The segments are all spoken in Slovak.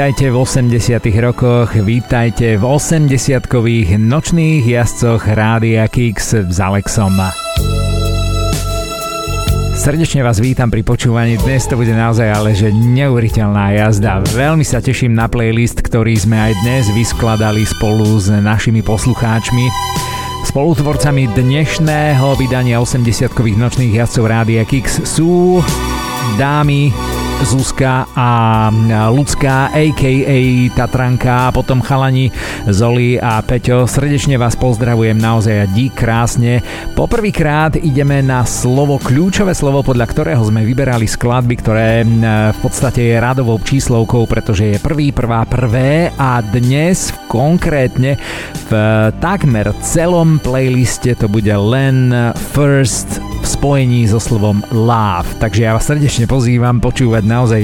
Vítajte v 80 rokoch, vítajte v 80-kových nočných jazdcoch Rádia Kix s Alexom. Srdečne vás vítam pri počúvaní, dnes to bude naozaj ale že neuveriteľná jazda. Veľmi sa teším na playlist, ktorý sme aj dnes vyskladali spolu s našimi poslucháčmi. Spolutvorcami dnešného vydania 80-kových nočných jazdcov Rádia Kix sú dámy Zuzka a Lucka, a.k.a. Tatranka, a potom chalani Zoli a Peťo. Srdečne vás pozdravujem naozaj a dík krásne. Poprvýkrát ideme na slovo, kľúčové slovo, podľa ktorého sme vyberali skladby, ktoré v podstate je radovou číslovkou, pretože je prvý, prvá, prvé a dnes konkrétne v takmer celom playliste to bude len first spojení so slovom love. Takže ja vás srdečne pozývam počúvať naozaj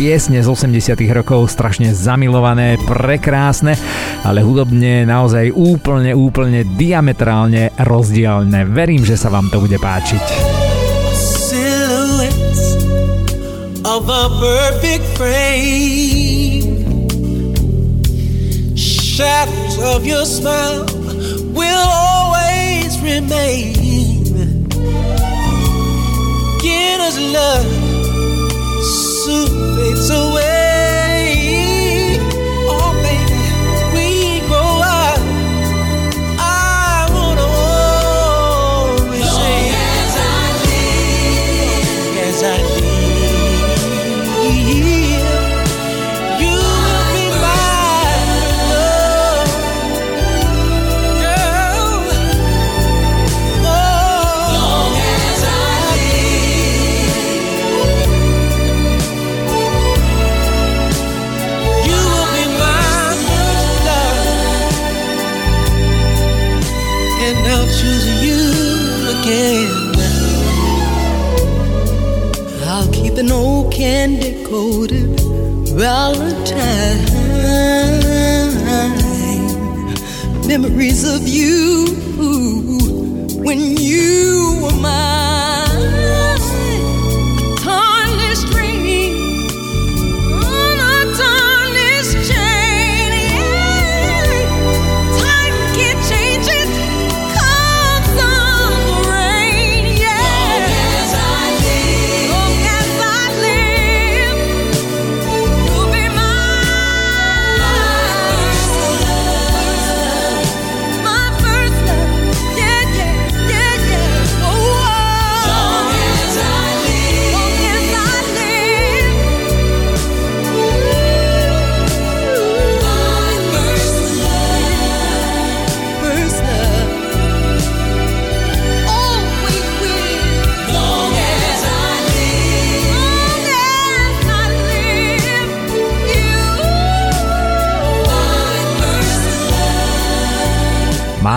piesne z 80 rokov, strašne zamilované, prekrásne, ale hudobne naozaj úplne, úplne diametrálne rozdielne. Verím, že sa vám to bude páčiť. of a perfect frame Shadows of your smile will always remain love soon fades away. Coated Valentine. Memories of you when you were mine.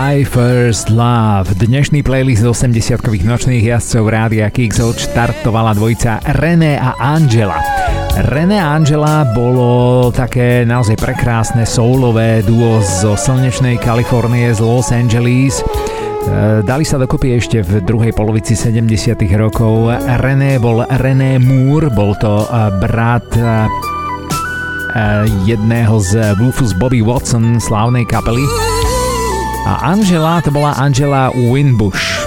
My First Love. Dnešný playlist 80-kových nočných jazdcov Rádia Kix odštartovala dvojica René a Angela. René a Angela bolo také naozaj prekrásne soulové duo zo slnečnej Kalifornie z Los Angeles. E, dali sa dokopy ešte v druhej polovici 70 rokov. René bol René Moore, bol to e, brat e, jedného z Rufus Bobby Watson slávnej kapely. A Angela to bola Angela Winbush.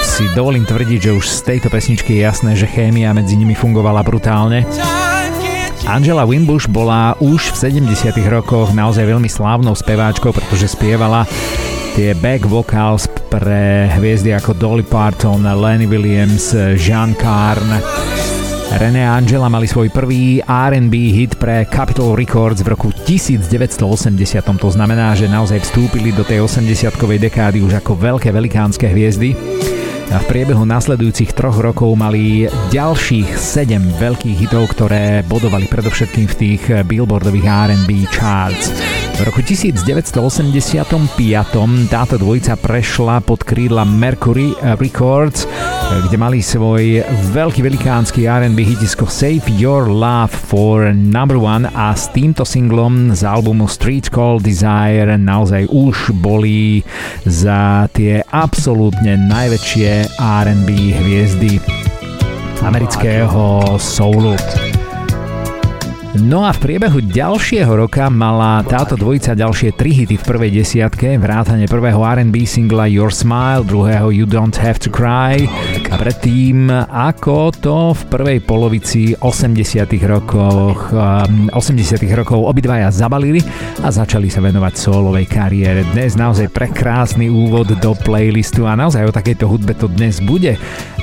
Si dovolím tvrdiť, že už z tejto pesničky je jasné, že chémia medzi nimi fungovala brutálne. Angela Winbush bola už v 70 rokoch naozaj veľmi slávnou speváčkou, pretože spievala tie back vocals pre hviezdy ako Dolly Parton, Lenny Williams, Jean Carn. René a Angela mali svoj prvý R&B hit pre Capitol Records v roku 1980. To znamená, že naozaj vstúpili do tej 80-kovej dekády už ako veľké velikánske hviezdy a v priebehu nasledujúcich troch rokov mali ďalších 7 veľkých hitov, ktoré bodovali predovšetkým v tých billboardových R&B charts. V roku 1985 táto dvojica prešla pod krídla Mercury Records, kde mali svoj veľký velikánsky R&B hitisko Save Your Love for Number One a s týmto singlom z albumu Street Call Desire naozaj už boli za tie absolútne najväčšie R&B hviezdy amerického soulu. No a v priebehu ďalšieho roka mala táto dvojica ďalšie tri hity v prvej desiatke, vrátane prvého R&B singla Your Smile, druhého You Don't Have to Cry a predtým ako to v prvej polovici 80 rokoch 80 um, rokov obidvaja zabalili a začali sa venovať solovej kariére. Dnes naozaj prekrásny úvod do playlistu a naozaj o takejto hudbe to dnes bude.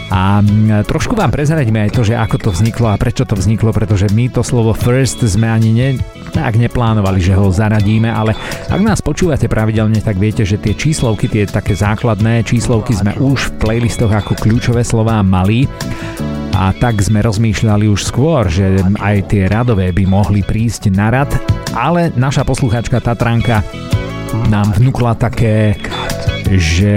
A trošku vám prezradíme aj to, že ako to vzniklo a prečo to vzniklo, pretože my to slovo first sme ani ne, tak neplánovali, že ho zaradíme, ale ak nás počúvate pravidelne, tak viete, že tie číslovky, tie také základné číslovky sme už v playlistoch ako kľúčové slová mali. A tak sme rozmýšľali už skôr, že aj tie radové by mohli prísť na rad, ale naša posluchačka Tatranka nám vnúkla také že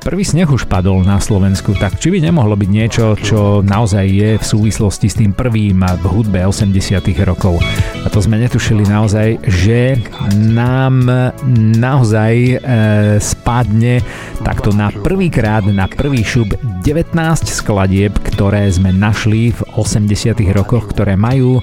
prvý sneh už padol na Slovensku, tak či by nemohlo byť niečo, čo naozaj je v súvislosti s tým prvým v hudbe 80 rokov. A to sme netušili naozaj, že nám naozaj e, spadne takto na prvýkrát, na prvý šup 19 skladieb, ktoré sme našli v 80 rokoch, ktoré majú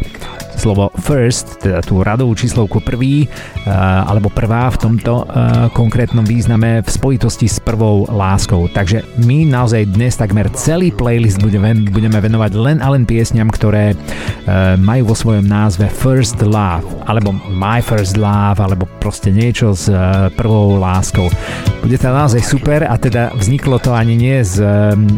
slovo first, teda tú radovú číslovku prvý, eh, alebo prvá v tomto eh, konkrétnom význame v spojitosti s prvou láskou. Takže my naozaj dnes takmer celý playlist budeme, budeme venovať len a len piesňam, ktoré eh, majú vo svojom názve First Love, alebo My First Love, alebo proste niečo s prvou láskou. Bude to naozaj super a teda vzniklo to ani nie s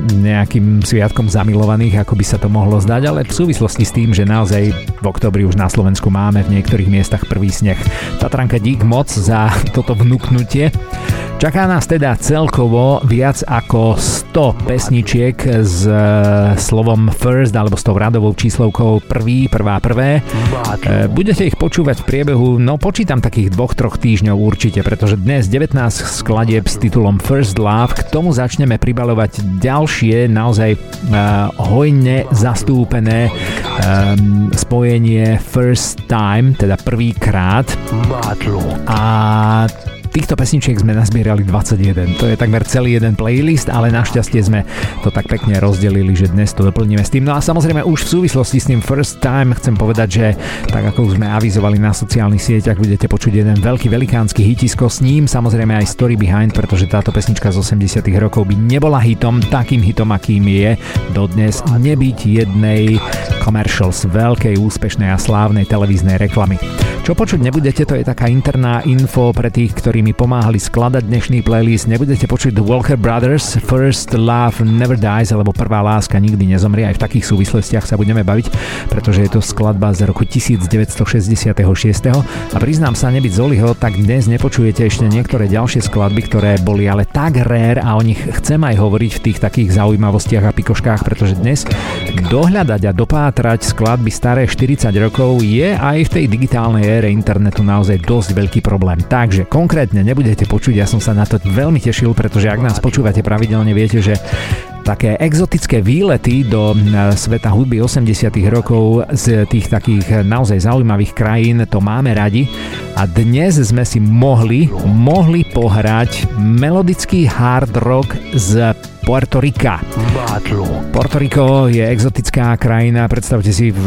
nejakým sviatkom zamilovaných, ako by sa to mohlo zdať, ale v súvislosti s tým, že naozaj v oktobri už na Slovensku máme v niektorých miestach prvý sneh. Tatranka dík moc za toto vnúknutie. Čaká nás teda celkovo viac ako 100 pesničiek s e, slovom first alebo s tou radovou číslovkou prvý, prvá, prvé. E, budete ich počúvať v priebehu, no počítam takých dvoch, troch týždňov určite, pretože dnes 19 skladieb s titulom First Love, k tomu začneme pribalovať ďalšie naozaj uh, hojne zastúpené um, spojenie First Time, teda prvýkrát. A Týchto pesničiek sme nazbierali 21. To je takmer celý jeden playlist, ale našťastie sme to tak pekne rozdelili, že dnes to doplníme s tým. No a samozrejme už v súvislosti s tým First Time chcem povedať, že tak ako sme avizovali na sociálnych sieťach, budete počuť jeden veľký velikánsky hitisko s ním, samozrejme aj Story Behind, pretože táto pesnička z 80 rokov by nebola hitom, takým hitom, akým je dodnes nebyť jednej commercials veľkej, úspešnej a slávnej televíznej reklamy. Čo počuť nebudete, to je taká interná info pre tých, ktorí mi pomáhali skladať dnešný playlist. Nebudete počuť The Walker Brothers, First Love Never Dies, alebo Prvá láska nikdy nezomrie. Aj v takých súvislostiach sa budeme baviť, pretože je to skladba z roku 1966. A priznám sa, nebyť Zoliho, tak dnes nepočujete ešte niektoré ďalšie skladby, ktoré boli ale tak rare a o nich chcem aj hovoriť v tých takých zaujímavostiach a pikoškách, pretože dnes dohľadať a dopátrať skladby staré 40 rokov je aj v tej digitálnej ére internetu naozaj dosť veľký problém. Takže konkrétne nebudete počuť, ja som sa na to veľmi tešil, pretože ak nás počúvate pravidelne, viete, že také exotické výlety do sveta hudby 80 rokov z tých takých naozaj zaujímavých krajín to máme radi. A dnes sme si mohli, mohli pohrať melodický hard rock z Puerto Rica. Puerto Rico je exotická krajina, predstavte si v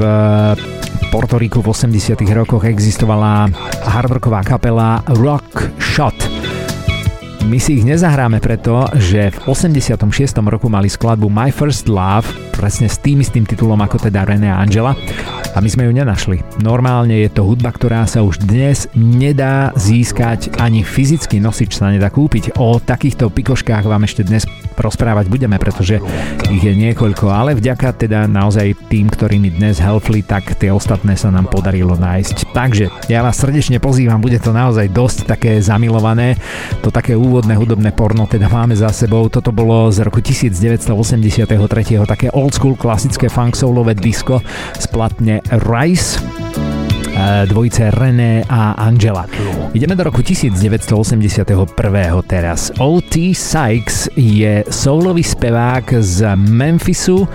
Puerto Riku v 80 rokoch existovala hardrocková kapela Rock Shot. My si ich nezahráme preto, že v 86. roku mali skladbu My First Love presne s tým istým titulom ako teda René Angela a my sme ju nenašli. Normálne je to hudba, ktorá sa už dnes nedá získať, ani fyzicky nosič sa nedá kúpiť. O takýchto pikoškách vám ešte dnes rozprávať budeme, pretože ich je niekoľko, ale vďaka teda naozaj tým, ktorí mi dnes helpli, tak tie ostatné sa nám podarilo nájsť. Takže ja vás srdečne pozývam, bude to naozaj dosť také zamilované, to také úvodné hudobné porno teda máme za sebou, toto bolo z roku 1983, také old school klasické funk soulové disco splatne Rice dvojice René a Angela. Ideme do roku 1981. teraz. O.T. Sykes je soulový spevák z Memphisu,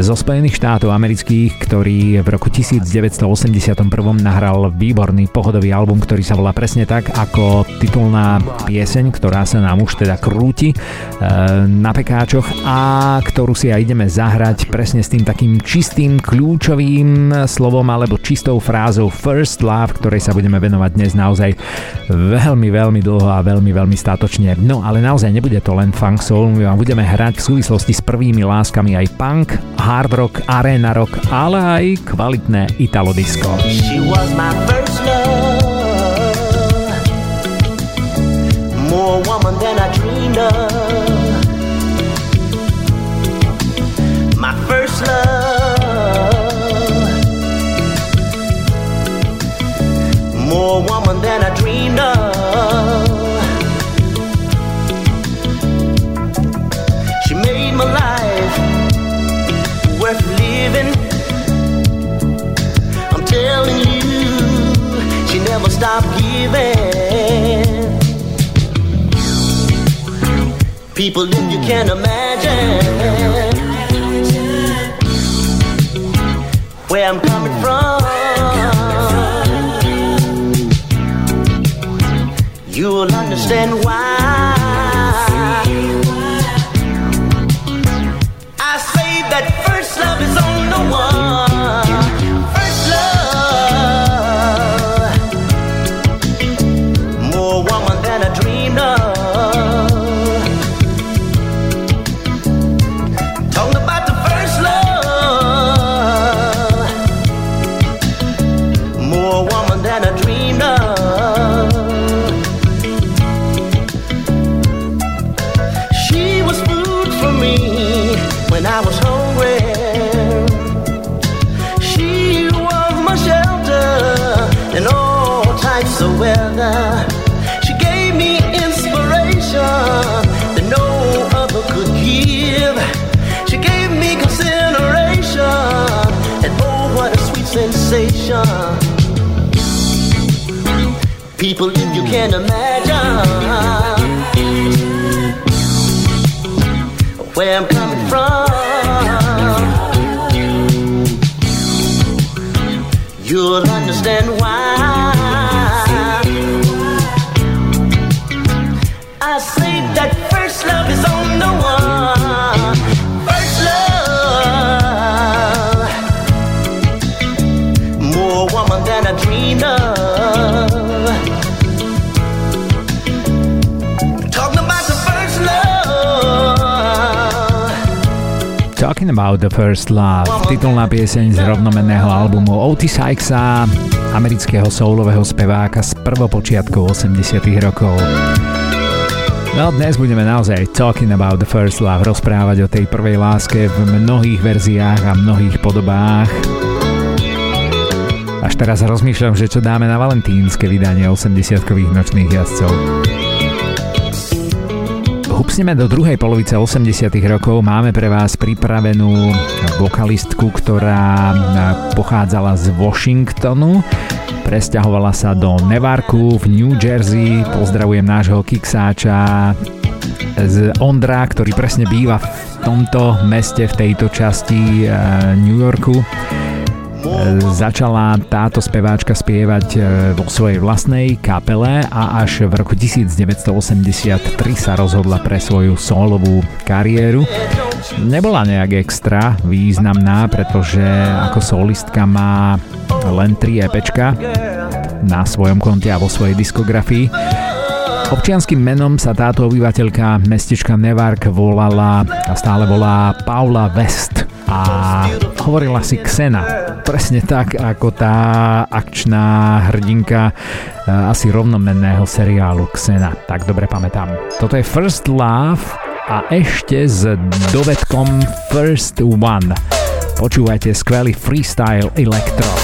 zo Spojených štátov amerických, ktorý v roku 1981 nahral výborný pohodový album, ktorý sa volá presne tak ako titulná pieseň, ktorá sa nám už teda krúti e, na pekáčoch a ktorú si aj ideme zahrať presne s tým takým čistým kľúčovým slovom alebo čistou frázou First Love, ktorej sa budeme venovať dnes naozaj veľmi, veľmi dlho a veľmi, veľmi statočne. No ale naozaj nebude to len funk soul, my vám budeme hrať v súvislosti s prvými láskami aj punk, hard rock, arena rock, ale aj kvalitné italo disco. She was my first love, People that you can't imagine where I'm coming from. You will understand why. Can imagine where I'm coming from, you'll understand About the First Love, titulná pieseň z rovnomenného albumu Otis Sykesa, amerického soulového speváka z prvopočiatkov 80 rokov. No dnes budeme naozaj talking about the first love, rozprávať o tej prvej láske v mnohých verziách a mnohých podobách. Až teraz rozmýšľam, že čo dáme na valentínske vydanie 80-kových nočných jazdcov. Hupsneme do druhej polovice 80 rokov. Máme pre vás pripravenú vokalistku, ktorá pochádzala z Washingtonu. Presťahovala sa do Nevarku v New Jersey. Pozdravujem nášho kiksáča z Ondra, ktorý presne býva v tomto meste, v tejto časti New Yorku začala táto speváčka spievať e, vo svojej vlastnej kapele a až v roku 1983 sa rozhodla pre svoju solovú kariéru. Nebola nejak extra významná, pretože ako solistka má len 3 EPčka na svojom konte a vo svojej diskografii. Občianským menom sa táto obyvateľka mestečka Nevark volala a stále volá Paula West a hovorila si Xena. Presne tak ako tá akčná hrdinka eh, asi rovnomenného seriálu Xena. Tak dobre pamätám. Toto je First Love a ešte s dovedkom First One. Počúvajte skvelý freestyle Electro.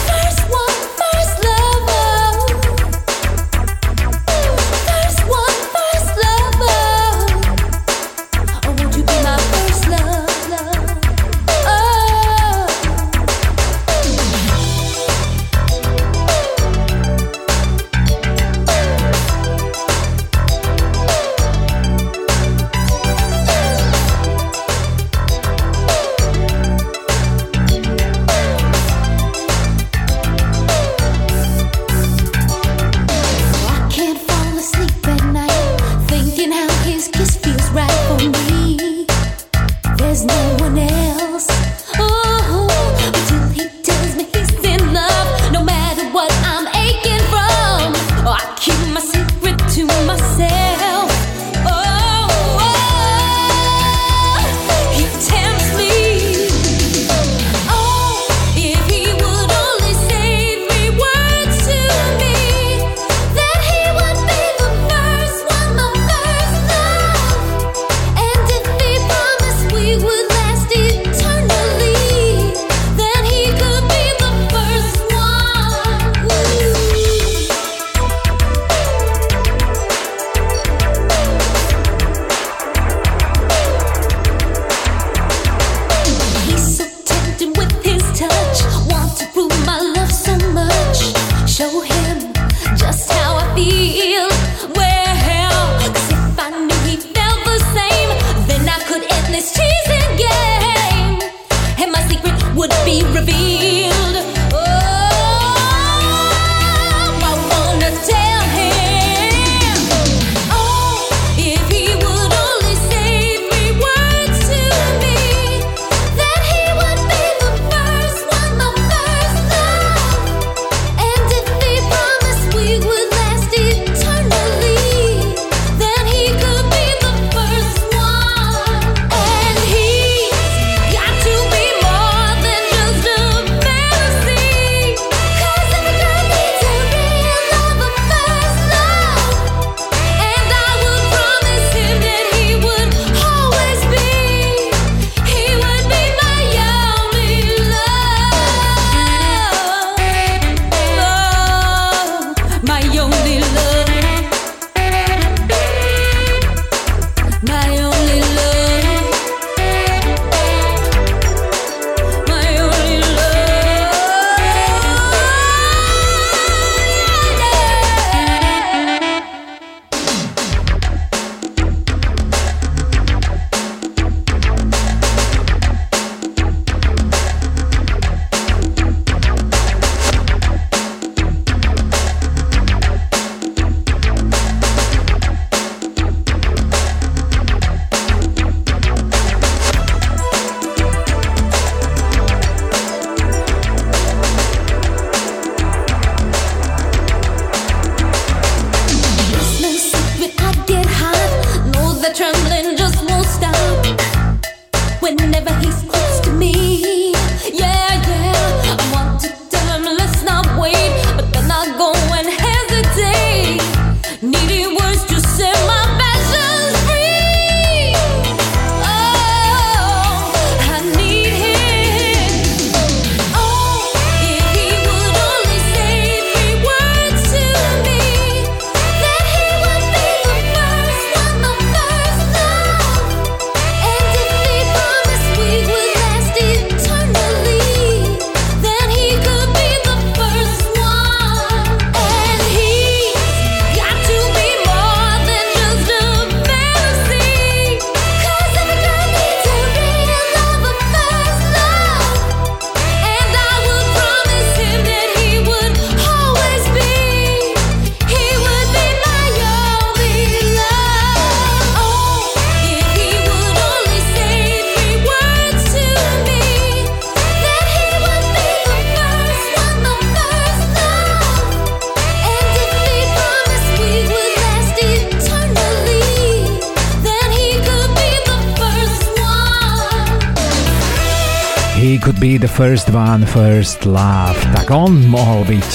Could be the first one, first love. Tak on mohol byť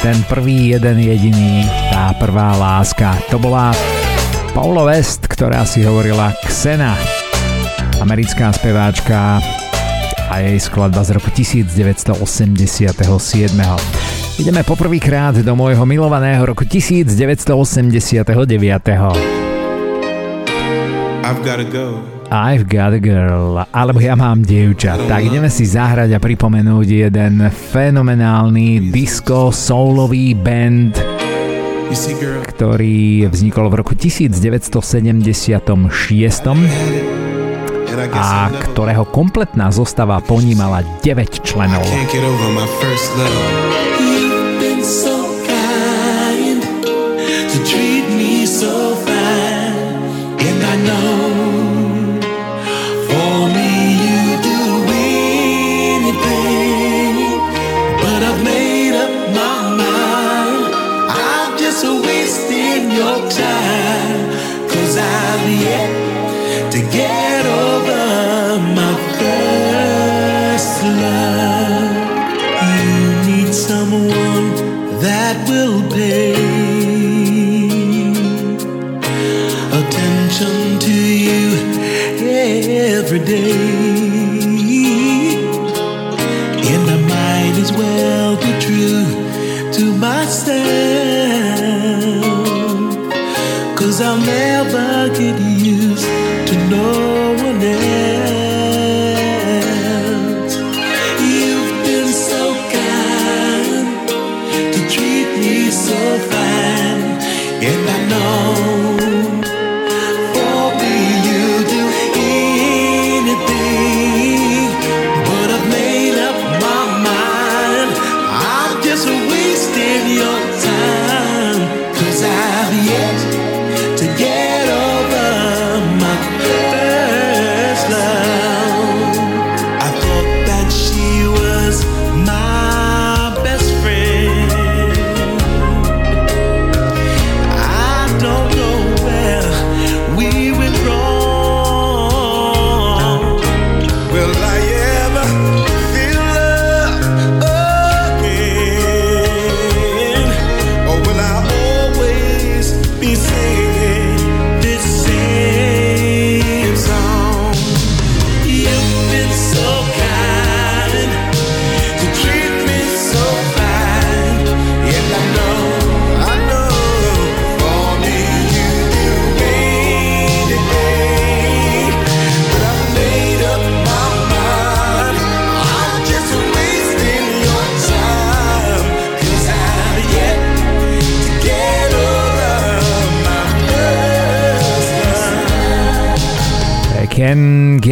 ten prvý, jeden jediný, tá prvá láska. To bola Paula West, ktorá si hovorila Xena. Americká speváčka a jej skladba z roku 1987. Ideme poprvýkrát do môjho milovaného roku 1989. I've gotta go. I've got a girl, alebo ja mám dievča. Tak ideme si zahrať a pripomenúť jeden fenomenálny disco soulový band, ktorý vznikol v roku 1976 a ktorého kompletná zostava ponímala 9 členov.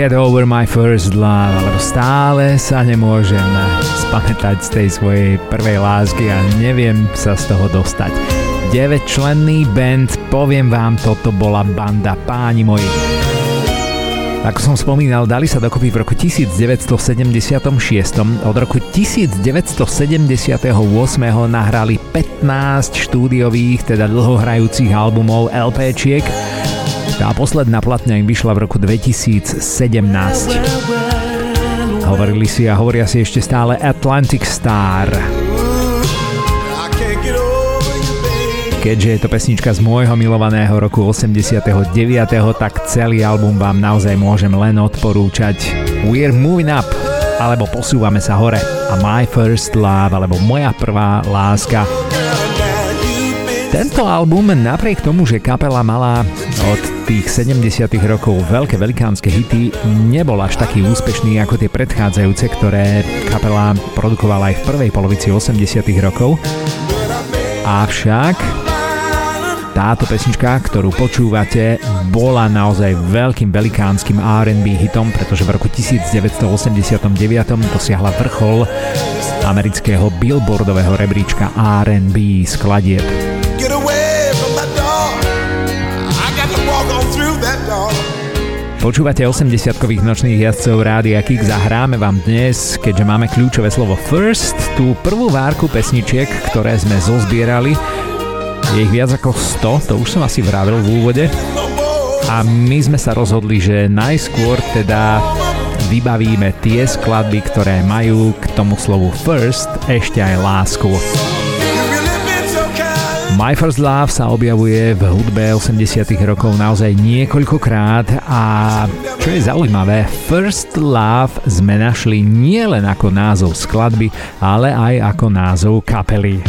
Get Over My First Love, alebo stále sa nemôžem spamätať z tej svojej prvej lásky a neviem sa z toho dostať. 9 členný band, poviem vám, toto bola banda páni moji. Ako som spomínal, dali sa dokopy v roku 1976. Od roku 1978 nahrali 15 štúdiových, teda dlhohrajúcich albumov LPčiek tá posledná platňa im vyšla v roku 2017. Hovorili si a hovoria si ešte stále Atlantic Star. Keďže je to pesnička z môjho milovaného roku 89., tak celý album vám naozaj môžem len odporúčať. We're moving up, alebo posúvame sa hore. A My First Love, alebo Moja prvá láska. Tento album napriek tomu, že kapela mala od tých 70 rokov veľké velikánske hity nebol až taký úspešný ako tie predchádzajúce, ktoré kapela produkovala aj v prvej polovici 80 rokov. Avšak táto pesnička, ktorú počúvate, bola naozaj veľkým velikánskym R&B hitom, pretože v roku 1989 dosiahla vrchol amerického billboardového rebríčka R&B skladieb. Počúvate 80-kových nočných jazdcov Rádia Kik, zahráme vám dnes, keďže máme kľúčové slovo First, tú prvú várku pesničiek, ktoré sme zozbierali. Je ich viac ako 100, to už som asi vravil v úvode. A my sme sa rozhodli, že najskôr teda vybavíme tie skladby, ktoré majú k tomu slovu first ešte aj lásku. My First Love sa objavuje v hudbe 80 rokov naozaj niekoľkokrát a čo je zaujímavé, First Love sme našli nielen ako názov skladby, ale aj ako názov kapely.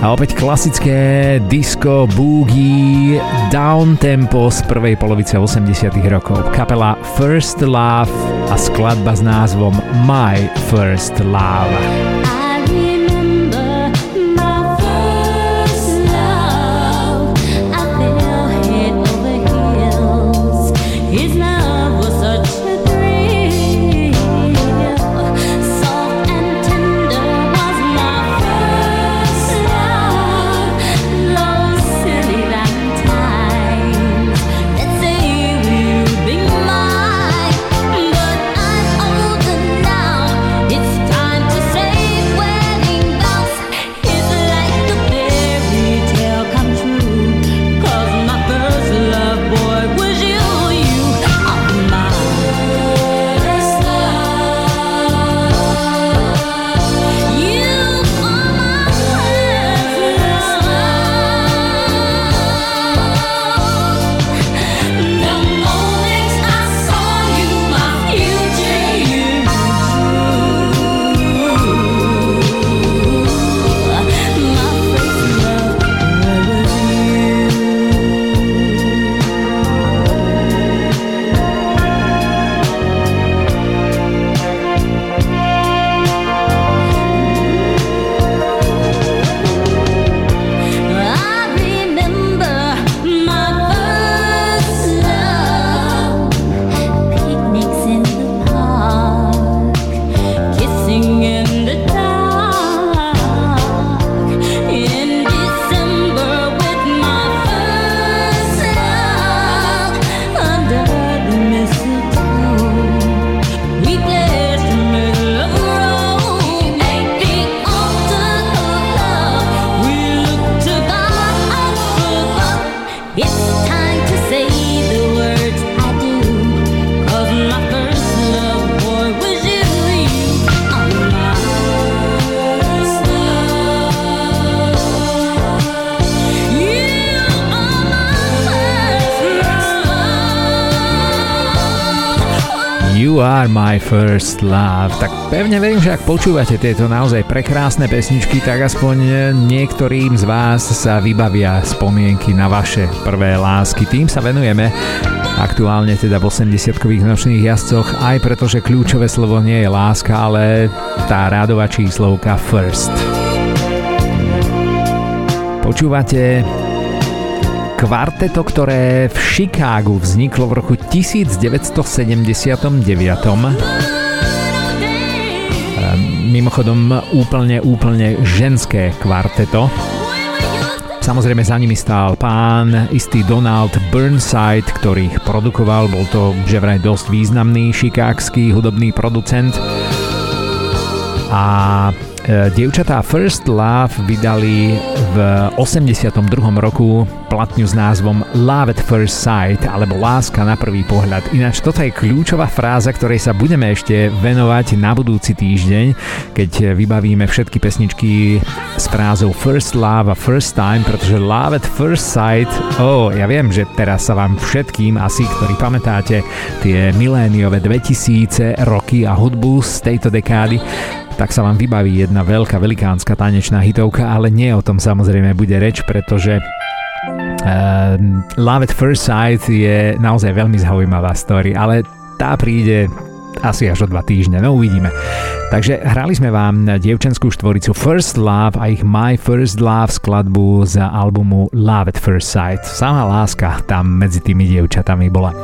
A opäť klasické disco, boogie, down tempo z prvej polovice 80 rokov. Kapela First Love a skladba s názvom My First Love. First love. Tak pevne verím, že ak počúvate tieto naozaj prekrásne pesničky, tak aspoň niektorým z vás sa vybavia spomienky na vaše prvé lásky. Tým sa venujeme aktuálne teda v 80-kových nočných jazdcoch, aj pretože kľúčové slovo nie je láska, ale tá rádová číslovka first. Počúvate kvarteto, ktoré v Chicagu vzniklo v roku 1979. Ehm, mimochodom úplne, úplne ženské kvarteto. Samozrejme za nimi stál pán istý Donald Burnside, ktorý ich produkoval, bol to že vraj dosť významný šikákský hudobný producent. A E, dievčatá First Love vydali v 82. roku platňu s názvom Love at First Sight alebo Láska na prvý pohľad. Ináč toto je kľúčová fráza, ktorej sa budeme ešte venovať na budúci týždeň, keď vybavíme všetky pesničky s frázou First Love a First Time, pretože Love at First Sight, oh, ja viem, že teraz sa vám všetkým asi, ktorí pamätáte tie miléniové 2000 roky a hudbu z tejto dekády, tak sa vám vybaví jedna veľká velikánska tanečná hitovka, ale nie o tom samozrejme bude reč, pretože uh, Love at First Sight je naozaj veľmi zaujímavá story, ale tá príde asi až o dva týždne, no uvidíme. Takže hrali sme vám dievčenskú štvoricu First Love a ich My First Love skladbu z albumu Love at First Sight. Sama láska tam medzi tými dievčatami bola.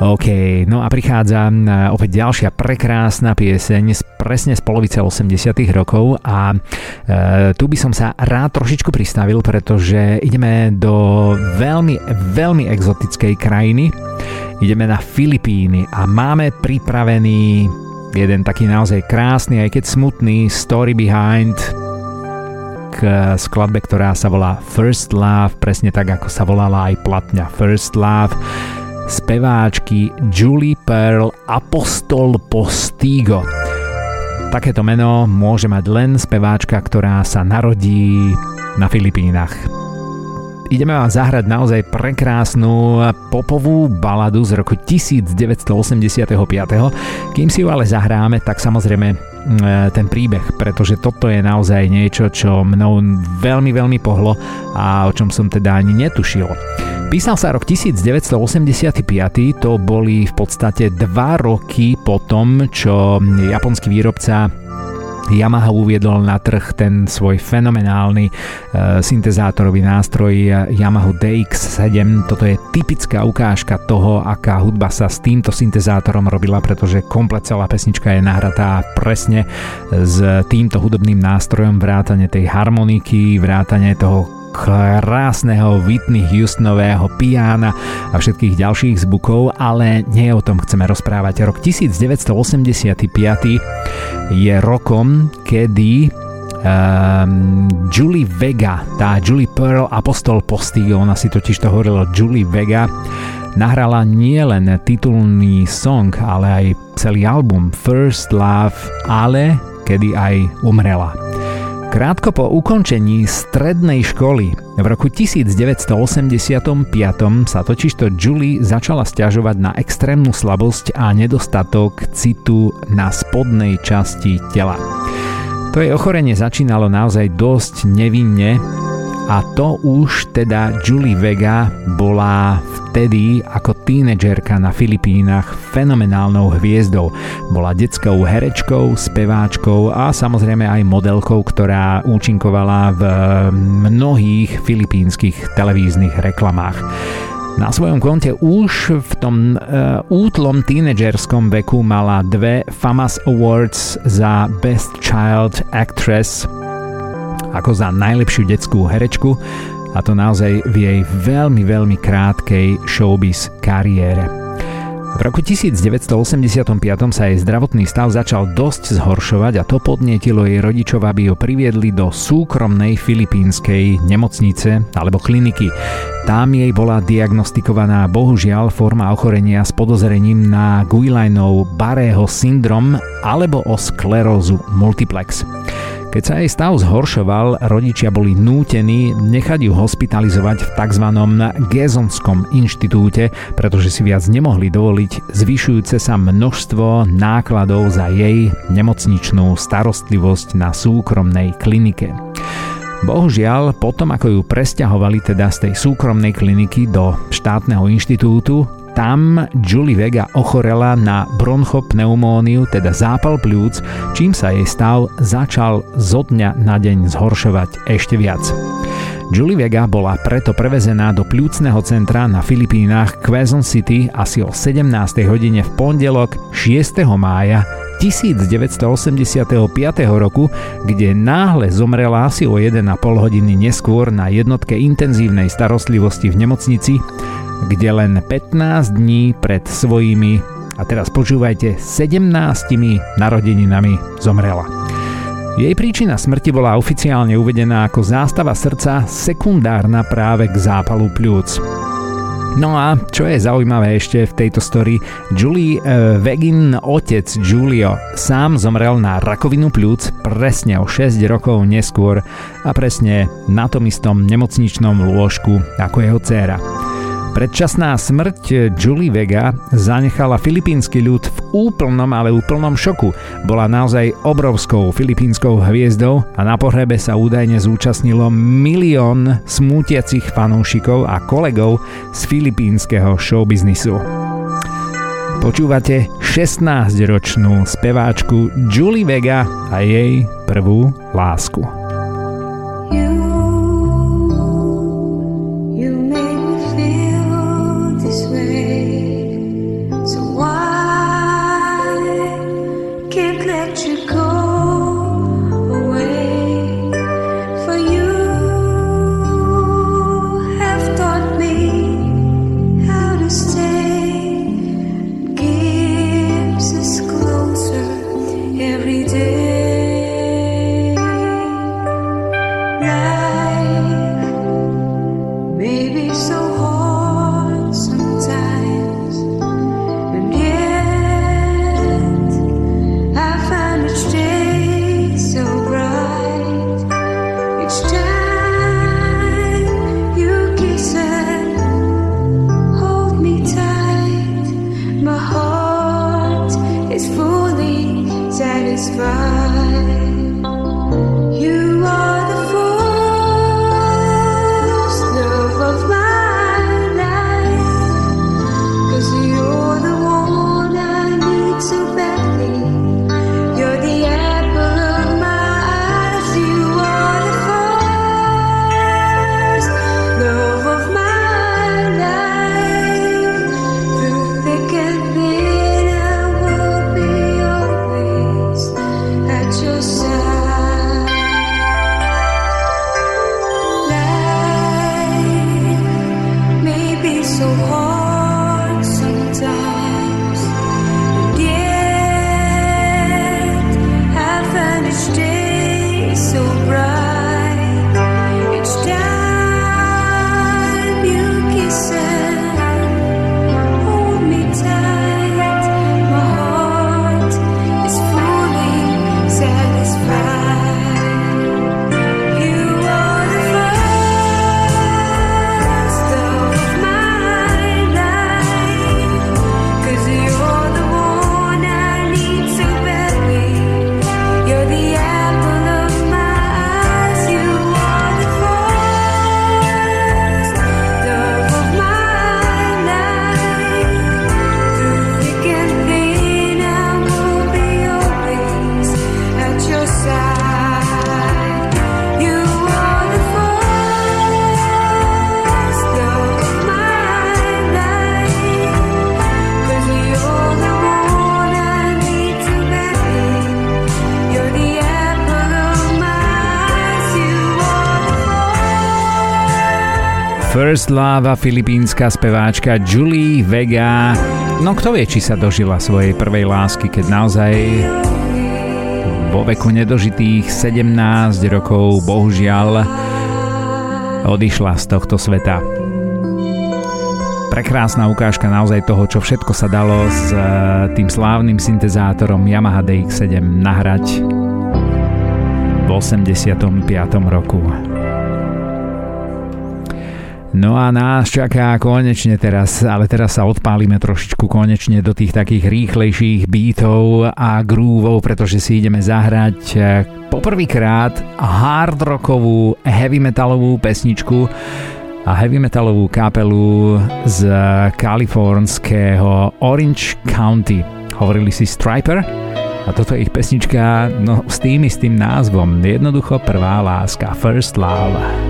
OK, no a prichádza opäť ďalšia prekrásna pieseň z, presne z polovice 80 rokov a e, tu by som sa rád trošičku pristavil, pretože ideme do veľmi, veľmi exotickej krajiny. Ideme na Filipíny a máme pripravený jeden taký naozaj krásny, aj keď smutný story behind k skladbe, ktorá sa volá First Love, presne tak ako sa volala aj platňa First Love. speváčky Julie Pearl Apostol Postigo. Takéto meno môže mať len speváčka, ktorá sa narodí na Filipínach. Ideme vám zahrať naozaj prekrásnu popovú baladu z roku 1985. Kým si ju ale zahráme, tak samozrejme ten príbeh, pretože toto je naozaj niečo, čo mnou veľmi, veľmi pohlo a o čom som teda ani netušil. Písal sa rok 1985, to boli v podstate dva roky po tom, čo japonský výrobca Yamaha uviedol na trh ten svoj fenomenálny e, syntezátorový nástroj Yamaha DX7. Toto je typická ukážka toho, aká hudba sa s týmto syntezátorom robila, pretože komplet celá pesnička je nahratá presne s týmto hudobným nástrojom, vrátane tej harmoniky, vrátane toho krásneho Whitney Houstonového piana a všetkých ďalších zvukov, ale nie o tom chceme rozprávať. Rok 1985 je rokom, kedy um, Julie Vega, tá Julie Pearl Apostol Postigo, ona si totiž to hovorila Julie Vega, nahrala nielen titulný song, ale aj celý album First Love, ale kedy aj umrela. Krátko po ukončení strednej školy v roku 1985 sa totižto Julie začala stiažovať na extrémnu slabosť a nedostatok citu na spodnej časti tela. To jej ochorenie začínalo naozaj dosť nevinne, a to už teda Julie Vega bola vtedy ako tínedžerka na Filipínach fenomenálnou hviezdou. Bola detskou herečkou, speváčkou a samozrejme aj modelkou, ktorá účinkovala v mnohých filipínskych televíznych reklamách. Na svojom konte už v tom uh, útlom tínedžerskom veku mala dve FAMAS Awards za Best Child Actress ako za najlepšiu detskú herečku a to naozaj v jej veľmi, veľmi krátkej showbiz kariére. V roku 1985 sa jej zdravotný stav začal dosť zhoršovať a to podnietilo jej rodičov, aby ho priviedli do súkromnej filipínskej nemocnice alebo kliniky. Tam jej bola diagnostikovaná bohužiaľ forma ochorenia s podozrením na Guillainov Barého syndrom alebo o sklerózu multiplex. Keď sa jej stav zhoršoval, rodičia boli nútení nechať ju hospitalizovať v tzv. Gezonskom inštitúte, pretože si viac nemohli dovoliť zvyšujúce sa množstvo nákladov za jej nemocničnú starostlivosť na súkromnej klinike. Bohužiaľ, potom ako ju presťahovali teda z tej súkromnej kliniky do štátneho inštitútu, tam Julie Vega ochorela na bronchopneumóniu, teda zápal pľúc, čím sa jej stav začal zo dňa na deň zhoršovať ešte viac. Julie Vega bola preto prevezená do pľúcneho centra na Filipínach Quezon City asi o 17. hodine v pondelok 6. mája 1985 roku, kde náhle zomrela asi o 1,5 hodiny neskôr na jednotke intenzívnej starostlivosti v nemocnici kde len 15 dní pred svojimi, a teraz počúvajte, 17 narodeninami zomrela. Jej príčina smrti bola oficiálne uvedená ako zástava srdca sekundárna práve k zápalu pľúc. No a čo je zaujímavé ešte v tejto story, Julie uh, Vegin otec Julio sám zomrel na rakovinu pľúc presne o 6 rokov neskôr a presne na tom istom nemocničnom lôžku ako jeho dcéra. Predčasná smrť Julie Vega zanechala filipínsky ľud v úplnom, ale úplnom šoku. Bola naozaj obrovskou filipínskou hviezdou a na pohrebe sa údajne zúčastnilo milión smútiacich fanúšikov a kolegov z filipínskeho showbiznisu. Počúvate 16-ročnú speváčku Julie Vega a jej prvú lásku. First Love a filipínska speváčka Julie Vega. No kto vie, či sa dožila svojej prvej lásky, keď naozaj vo veku nedožitých 17 rokov bohužiaľ odišla z tohto sveta. Prekrásna ukážka naozaj toho, čo všetko sa dalo s eh, tým slávnym syntezátorom Yamaha DX7 nahrať v 85. roku. No a nás čaká konečne teraz, ale teraz sa odpálime trošičku konečne do tých takých rýchlejších beatov a grúvov, pretože si ideme zahrať eh, poprvýkrát hard rockovú heavy metalovú pesničku a heavy metalovú kapelu z kalifornského Orange County. Hovorili si Striper a toto je ich pesnička no, s tým istým názvom. Jednoducho prvá láska, First Love.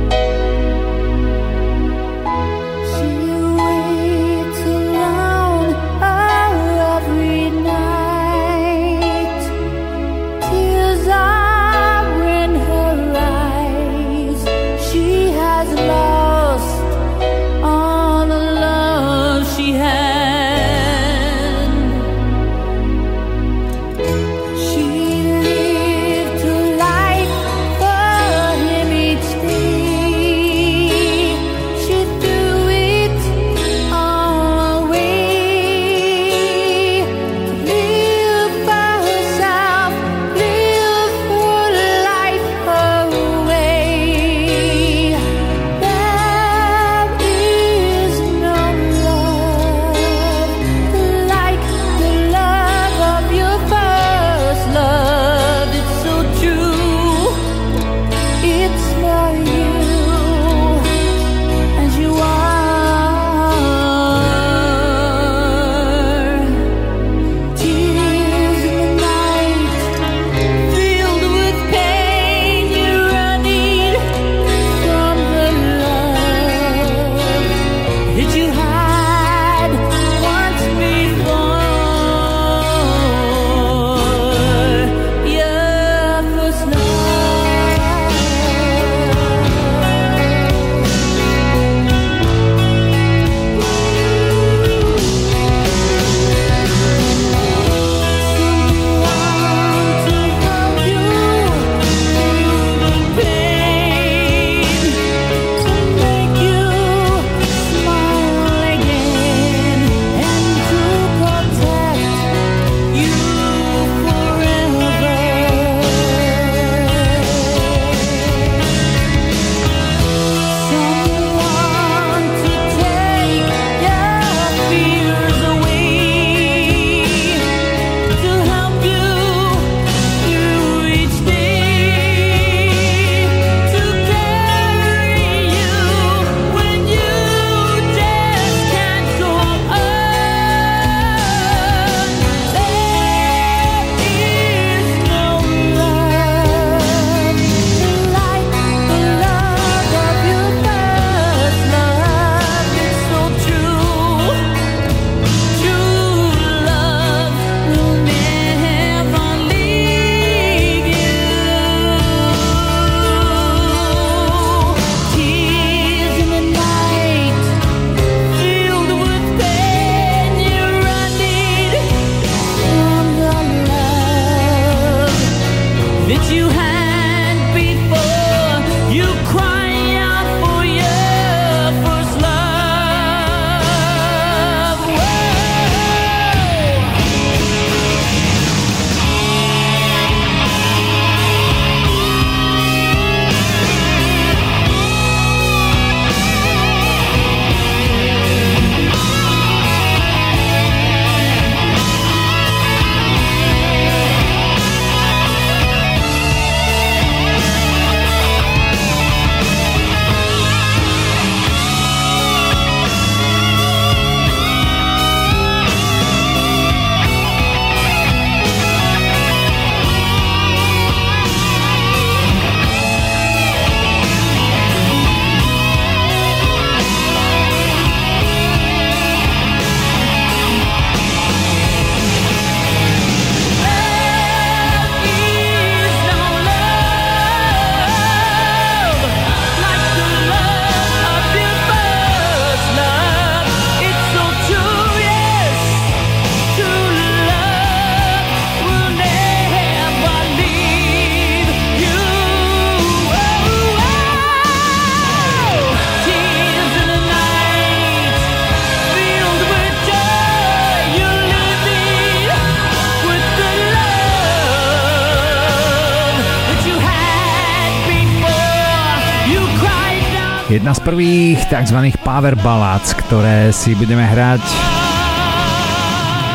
Jedna z prvých tzv. power ballads, ktoré si budeme hrať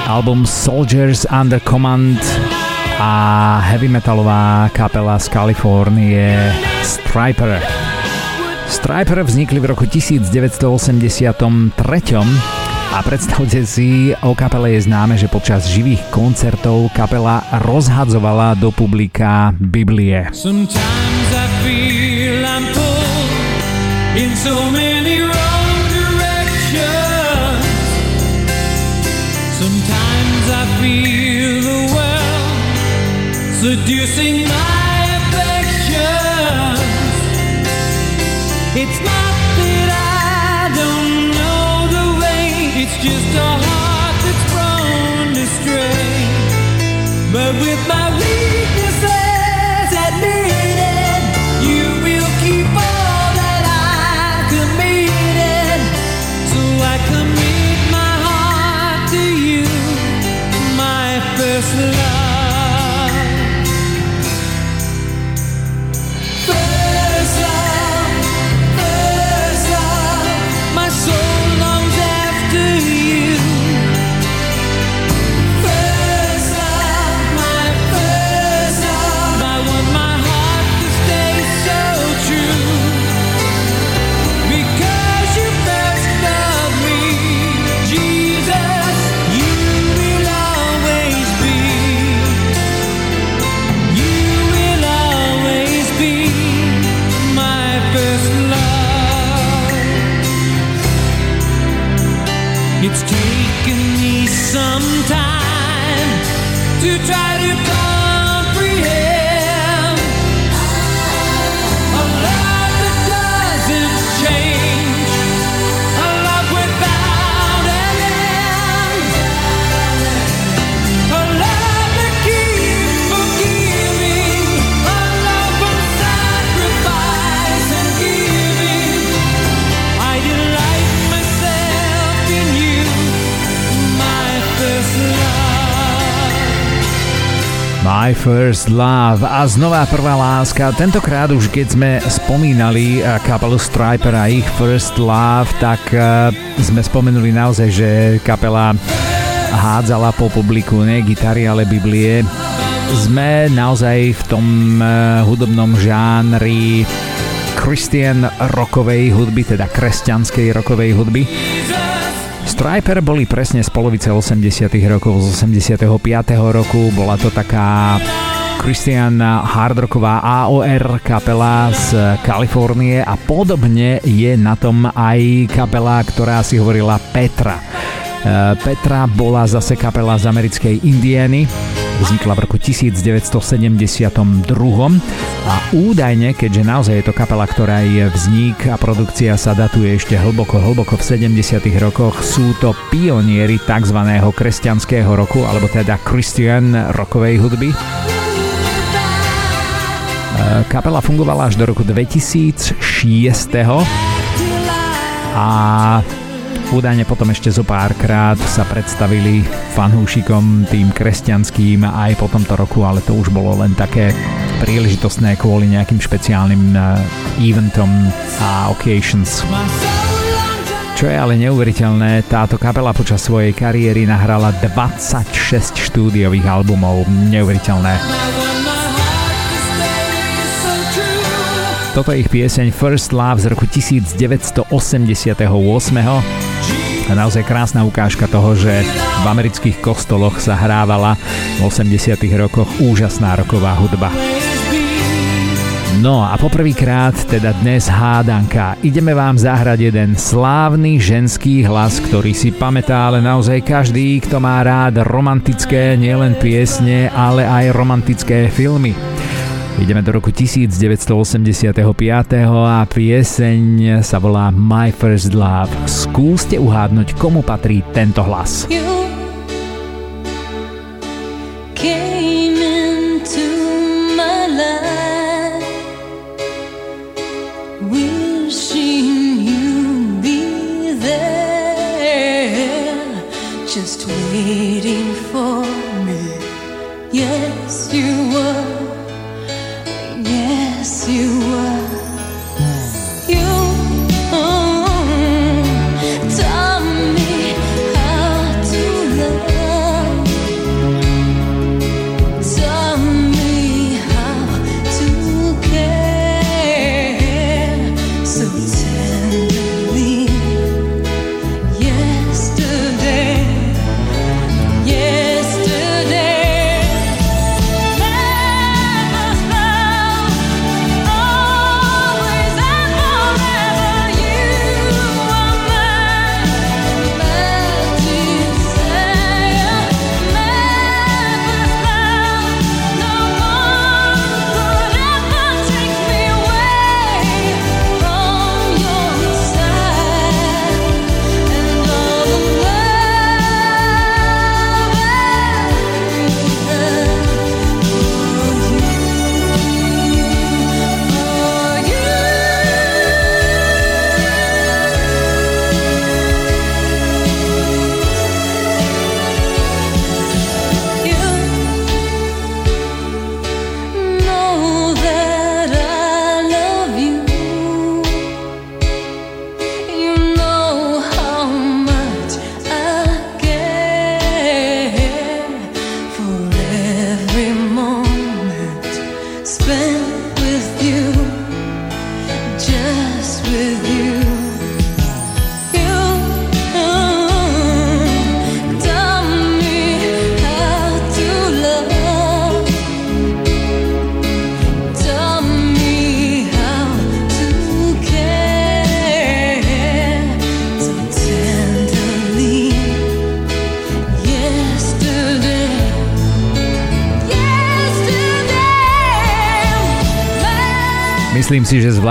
album Soldiers Under Command a heavy metalová kapela z Kalifornie Striper. Striper vznikli v roku 1983 a predstavte si, o kapele je známe, že počas živých koncertov kapela rozhadzovala do publika Biblie. Sometimes I feel in so many wrong directions. Sometimes I feel the world seducing My First Love a znova prvá láska. Tentokrát už keď sme spomínali eh, kapelu Striper a ich First Love, tak eh, sme spomenuli naozaj, že kapela hádzala po publiku ne gitary, ale Biblie. Sme naozaj v tom eh, hudobnom žánri Christian rockovej hudby, teda kresťanskej rockovej hudby. Striper boli presne z polovice 80 rokov, z 85. roku. Bola to taká Christian hardrocková AOR kapela z Kalifornie a podobne je na tom aj kapela, ktorá si hovorila Petra. E, Petra bola zase kapela z americkej Indiany Vznikla v roku 1972 a údajne, keďže naozaj je to kapela, ktorá je vznik a produkcia sa datuje ešte hlboko, hlboko v 70 rokoch, sú to pionieri tzv. kresťanského roku, alebo teda Christian rokovej hudby. E, kapela fungovala až do roku 2006 a Údajne potom ešte zo párkrát sa predstavili fanúšikom tým kresťanským aj po tomto roku, ale to už bolo len také príležitostné kvôli nejakým špeciálnym uh, eventom a occasions. Čo je ale neuveriteľné, táto kapela počas svojej kariéry nahrala 26 štúdiových albumov. Neuveriteľné. Toto je ich pieseň First Love z roku 1988 a naozaj krásna ukážka toho, že v amerických kostoloch sa hrávala v 80 rokoch úžasná roková hudba. No a poprvýkrát, teda dnes hádanka, ideme vám zahrať jeden slávny ženský hlas, ktorý si pamätá ale naozaj každý, kto má rád romantické nielen piesne, ale aj romantické filmy. Ideme do roku 1985 a pieseň sa volá My First Love. Skúste uhádnuť, komu patrí tento hlas. You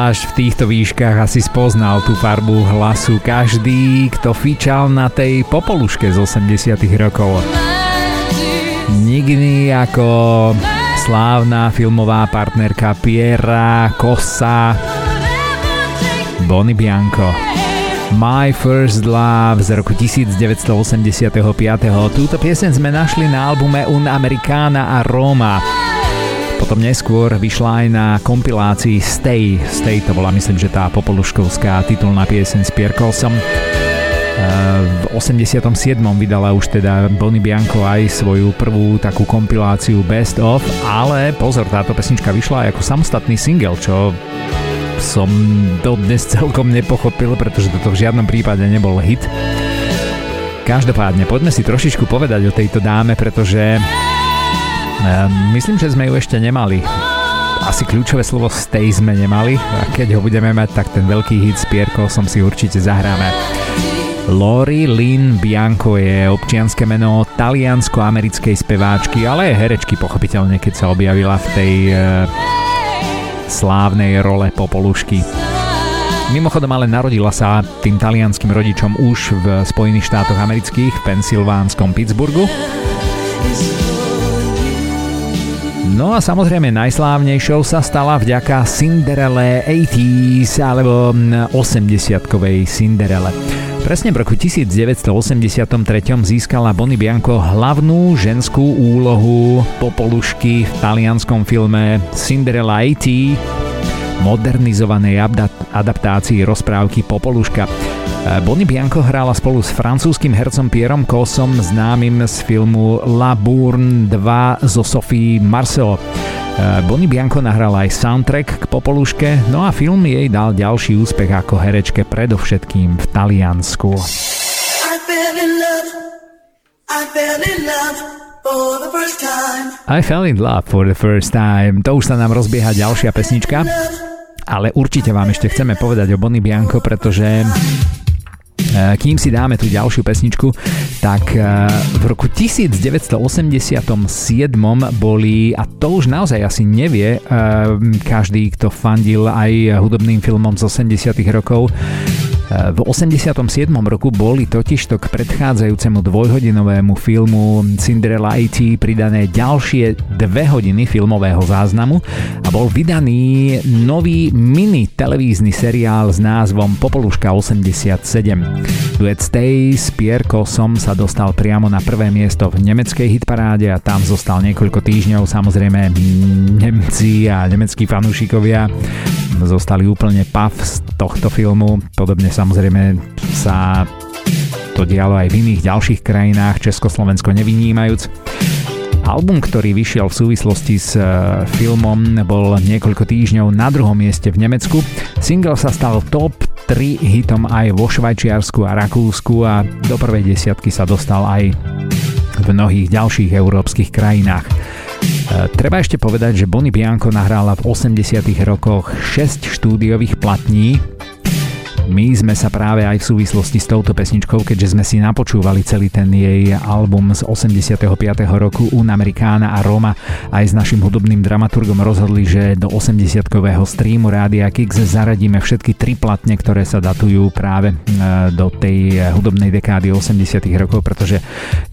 zvlášť v týchto výškach asi spoznal tú farbu hlasu každý, kto fičal na tej popoluške z 80 rokov. Nikdy ako slávna filmová partnerka Piera Kossa Bonnie Bianco. My First Love z roku 1985. Túto piesen sme našli na albume Un Americana a Roma. Potom neskôr vyšla aj na kompilácii Stay. Stay to bola myslím, že tá popoluškovská titulná pieseň s Pierre Colsom. V 87. vydala už teda Bonnie Bianco aj svoju prvú takú kompiláciu Best of, ale pozor, táto pesnička vyšla aj ako samostatný single, čo som dodnes celkom nepochopil, pretože toto v žiadnom prípade nebol hit. Každopádne, poďme si trošičku povedať o tejto dáme, pretože myslím, že sme ju ešte nemali. Asi kľúčové slovo stay sme nemali a keď ho budeme mať, tak ten veľký hit s Pierkou som si určite zahráme. Lori Lynn Bianco je občianske meno taliansko-americkej speváčky, ale aj herečky pochopiteľne, keď sa objavila v tej e, slávnej role Popolušky. Mimochodom ale narodila sa tým talianským rodičom už v Spojených štátoch amerických v Pensylvánskom Pittsburghu. No a samozrejme najslávnejšou sa stala vďaka Cinderelle 80s alebo 80-kovej Cinderelle. Presne v roku 1983 získala Bonnie Bianco hlavnú ženskú úlohu popolušky v talianskom filme Cinderella 80 modernizovanej adaptácii rozprávky Popoluška. Bonnie Bianco hrála spolu s francúzským hercom Pierom Kosom známym z filmu La Bourne 2 zo Sophie Marceau. Bonnie Bianco nahrala aj soundtrack k Popoluške, no a film jej dal ďalší úspech ako herečke predovšetkým v Taliansku. I fell in love, for the first time. To už sa nám rozbieha ďalšia pesnička. Ale určite vám ešte chceme povedať o Bonnie Bianco, pretože Eh, kým si dáme tú ďalšiu pesničku, tak eh, v roku 1987 boli, a to už naozaj asi nevie eh, každý, kto fandil aj hudobným filmom z 80 rokov, v 87. roku boli totižto k predchádzajúcemu dvojhodinovému filmu Cinderella AT pridané ďalšie dve hodiny filmového záznamu a bol vydaný nový mini televízny seriál s názvom Popoluška 87. Duet Stay s Pierre Kosom sa dostal priamo na prvé miesto v nemeckej hitparáde a tam zostal niekoľko týždňov. Samozrejme Nemci a nemeckí fanúšikovia zostali úplne pav z tohto filmu. Podobne samozrejme sa to dialo aj v iných ďalších krajinách, Československo nevynímajúc. Album, ktorý vyšiel v súvislosti s e, filmom, bol niekoľko týždňov na druhom mieste v Nemecku. Single sa stal top 3 hitom aj vo Švajčiarsku a Rakúsku a do prvej desiatky sa dostal aj v mnohých ďalších európskych krajinách. E, treba ešte povedať, že Bonnie Bianco nahrála v 80 rokoch 6 štúdiových platní, my sme sa práve aj v súvislosti s touto pesničkou, keďže sme si napočúvali celý ten jej album z 85. roku Un Americana a Roma aj s našim hudobným dramaturgom rozhodli, že do 80-kového streamu Rádia Kix zaradíme všetky tri platne, ktoré sa datujú práve e, do tej hudobnej dekády 80 rokov, pretože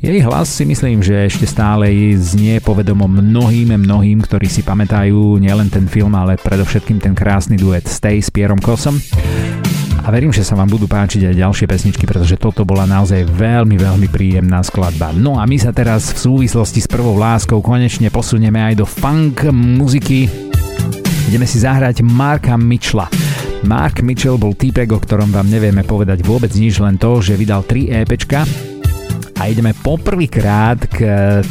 jej hlas si myslím, že ešte stále znie povedomom mnohým, mnohým, ktorí si pamätajú nielen ten film, ale predovšetkým ten krásny duet Stay s Pierom Kosom a verím, že sa vám budú páčiť aj ďalšie pesničky, pretože toto bola naozaj veľmi, veľmi príjemná skladba. No a my sa teraz v súvislosti s prvou láskou konečne posunieme aj do funk muziky. Ideme si zahrať Marka Mitchella. Mark Mitchell bol týpek, o ktorom vám nevieme povedať vôbec nič, len to, že vydal 3 EPčka a ideme poprvýkrát k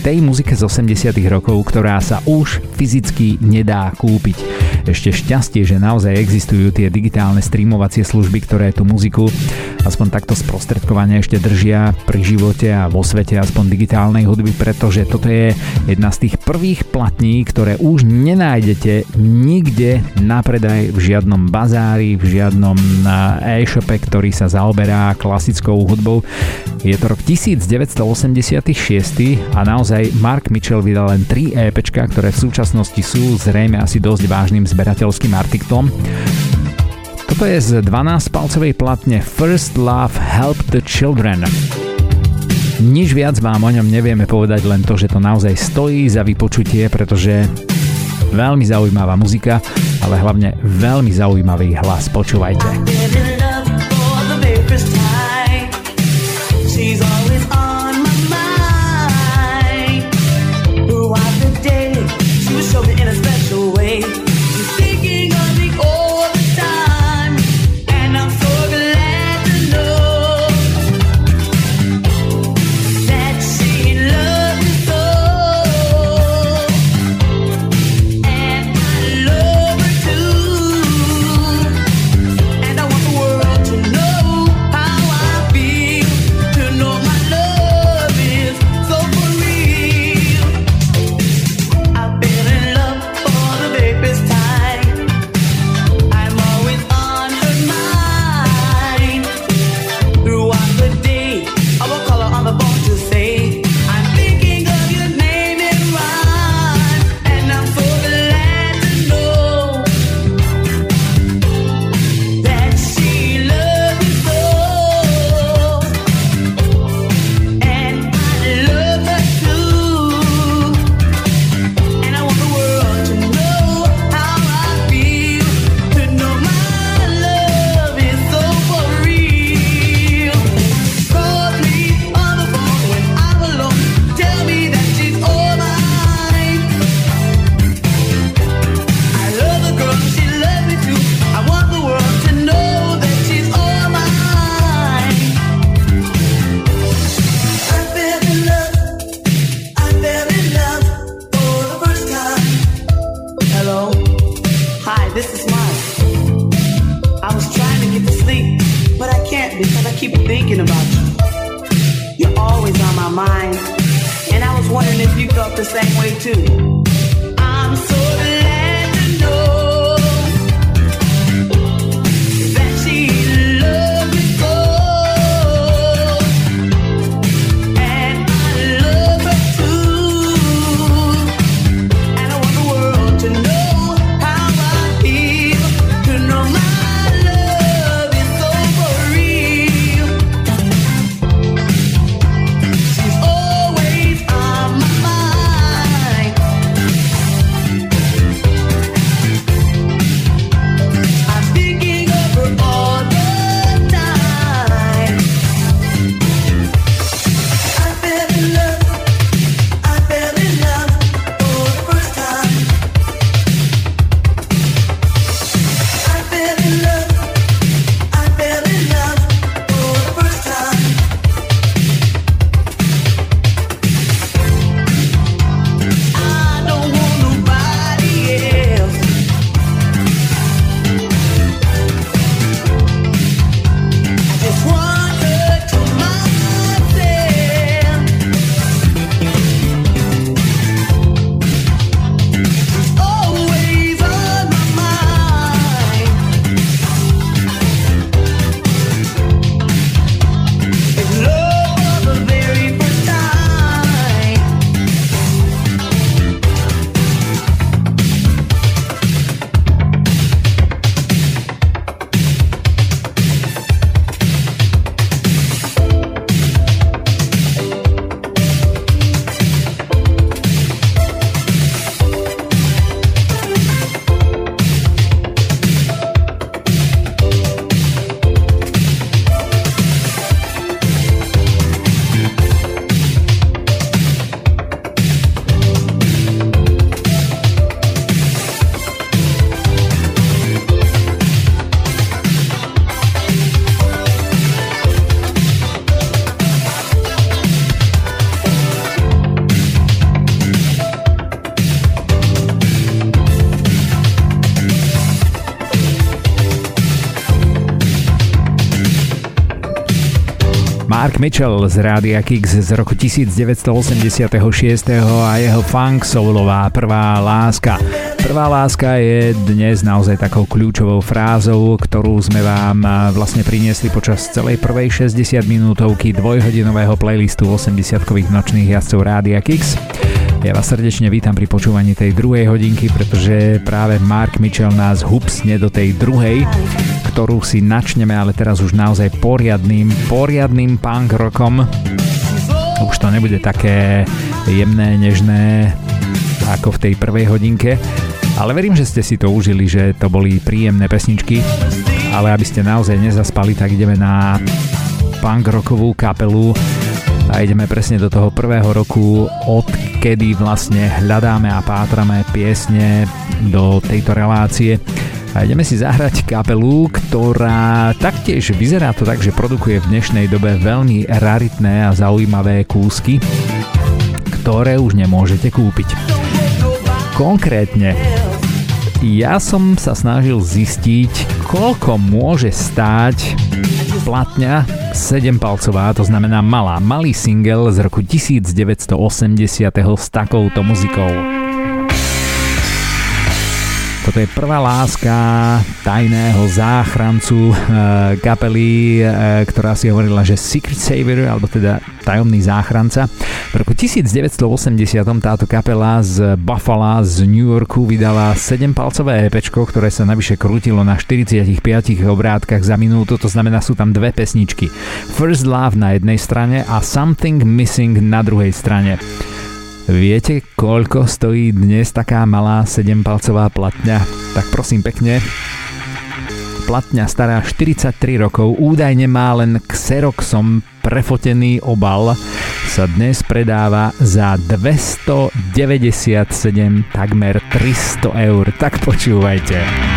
tej muzike z 80 rokov, ktorá sa už fyzicky nedá kúpiť. Ešte šťastie, že naozaj existujú tie digitálne streamovacie služby, ktoré tú muziku aspoň takto sprostredkovane ešte držia pri živote a vo svete aspoň digitálnej hudby, pretože toto je jedna z tých prvých platní, ktoré už nenájdete nikde na predaj v žiadnom bazári, v žiadnom e-shope, ktorý sa zaoberá klasickou hudbou. Je to rok 1986 a naozaj Mark Mitchell vydal len 3 EP, ktoré v súčasnosti sú zrejme asi dosť vážnym zberateľským artiklom. Toto je z 12-palcovej platne First Love Help the Children. Nič viac vám o ňom nevieme povedať, len to, že to naozaj stojí za vypočutie, pretože veľmi zaujímavá muzika, ale hlavne veľmi zaujímavý hlas. Počúvajte. Mark Mitchell z Rádia Kix z roku 1986 a jeho funk soulová prvá láska. Prvá láska je dnes naozaj takou kľúčovou frázou, ktorú sme vám vlastne priniesli počas celej prvej 60 minútovky dvojhodinového playlistu 80-kových nočných jazdcov Rádia Kix. Ja vás srdečne vítam pri počúvaní tej druhej hodinky, pretože práve Mark Mitchell nás hupsne do tej druhej, ktorú si načneme, ale teraz už naozaj poriadným, poriadným punk rockom. Už to nebude také jemné, nežné ako v tej prvej hodinke, ale verím, že ste si to užili, že to boli príjemné pesničky, ale aby ste naozaj nezaspali, tak ideme na punk rockovú kapelu a ideme presne do toho prvého roku od kedy vlastne hľadáme a pátrame piesne do tejto relácie. A ideme si zahrať kapelu, ktorá taktiež vyzerá to tak, že produkuje v dnešnej dobe veľmi raritné a zaujímavé kúsky, ktoré už nemôžete kúpiť. Konkrétne, ja som sa snažil zistiť, koľko môže stáť platňa 7-palcová, to znamená malá, malý single z roku 1980 s takouto muzikou. Toto je prvá láska tajného záchrancu e, kapely, e, ktorá si hovorila, že Secret Saver, alebo teda tajomný záchranca. V roku 1980 táto kapela z Buffalo z New Yorku vydala 7-palcové EP, ktoré sa navyše krútilo na 45 obrátkach za minútu, to znamená sú tam dve pesničky. First Love na jednej strane a Something Missing na druhej strane. Viete, koľko stojí dnes taká malá 7-palcová platňa? Tak prosím pekne, platňa stará 43 rokov, údajne má len Xeroxom prefotený obal, sa dnes predáva za 297 takmer 300 eur. Tak počúvajte.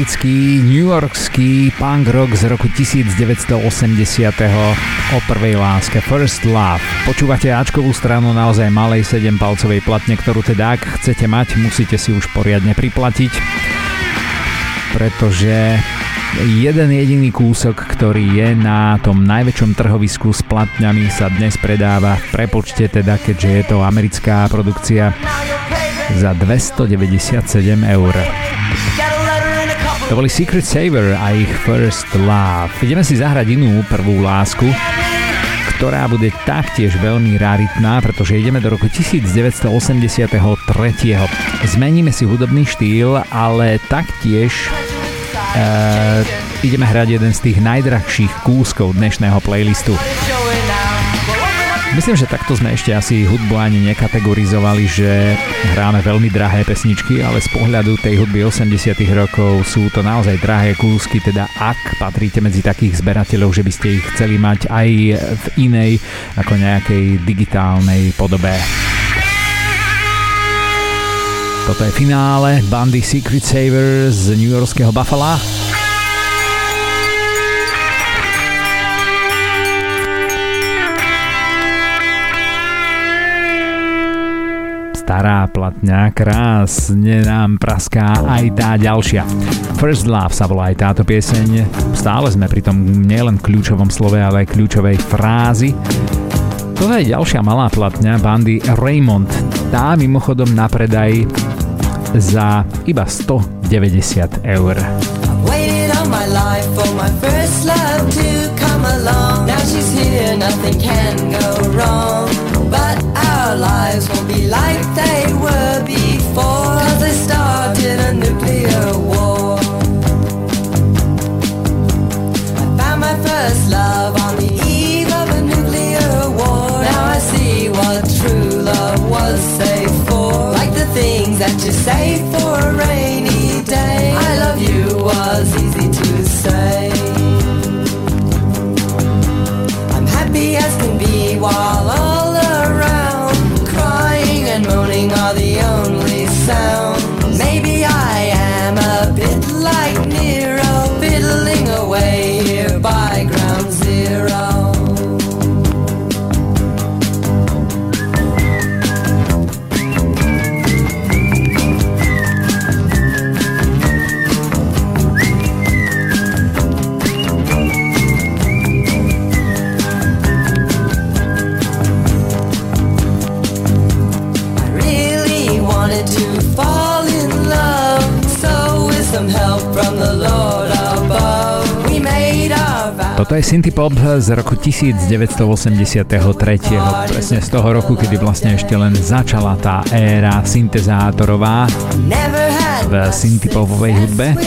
Americký, newyorský punk rock z roku 1980 o prvej láske First Love. Počúvate Ačkovú stranu naozaj malej 7-palcovej platne, ktorú teda ak chcete mať, musíte si už poriadne priplatiť, pretože jeden jediný kúsok, ktorý je na tom najväčšom trhovisku s platňami sa dnes predáva prepočte teda, keďže je to americká produkcia za 297 eur. To boli Secret Saver a ich First Love. Ideme si zahrať inú prvú lásku, ktorá bude taktiež veľmi raritná, pretože ideme do roku 1983. Zmeníme si hudobný štýl, ale taktiež uh, ideme hrať jeden z tých najdrahších kúskov dnešného playlistu. Myslím, že takto sme ešte asi hudbu ani nekategorizovali, že hráme veľmi drahé pesničky, ale z pohľadu tej hudby 80 rokov sú to naozaj drahé kúsky, teda ak patríte medzi takých zberateľov, že by ste ich chceli mať aj v inej ako nejakej digitálnej podobe. Toto je finále bandy Secret Saver z New Yorkského Buffalo. Stará platňa, krásne nám praská aj tá ďalšia. First Love sa volá aj táto pieseň. Stále sme pri tom nielen kľúčovom slove, ale aj kľúčovej frázi. To je ďalšia malá platňa bandy Raymond. Tá mimochodom na predaj za iba 190 eur. lives won't be like can Synthie Pop z roku 1983. Presne z toho roku, kedy vlastne ešte len začala tá éra syntezátorová v synthpopovej hudbe.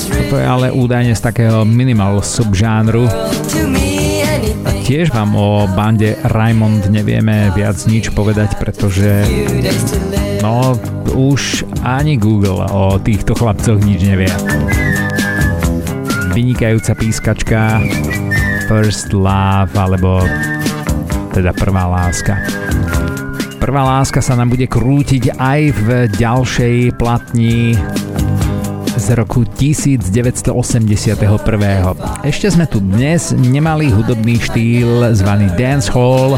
Toto je ale údajne z takého minimal subžánru. A tiež vám o bande Raymond nevieme viac nič povedať, pretože no už ani Google o týchto chlapcoch nič nevie vynikajúca pískačka First Love alebo teda Prvá láska. Prvá láska sa nám bude krútiť aj v ďalšej platni z roku 1981. Ešte sme tu dnes nemali hudobný štýl zvaný dancehall,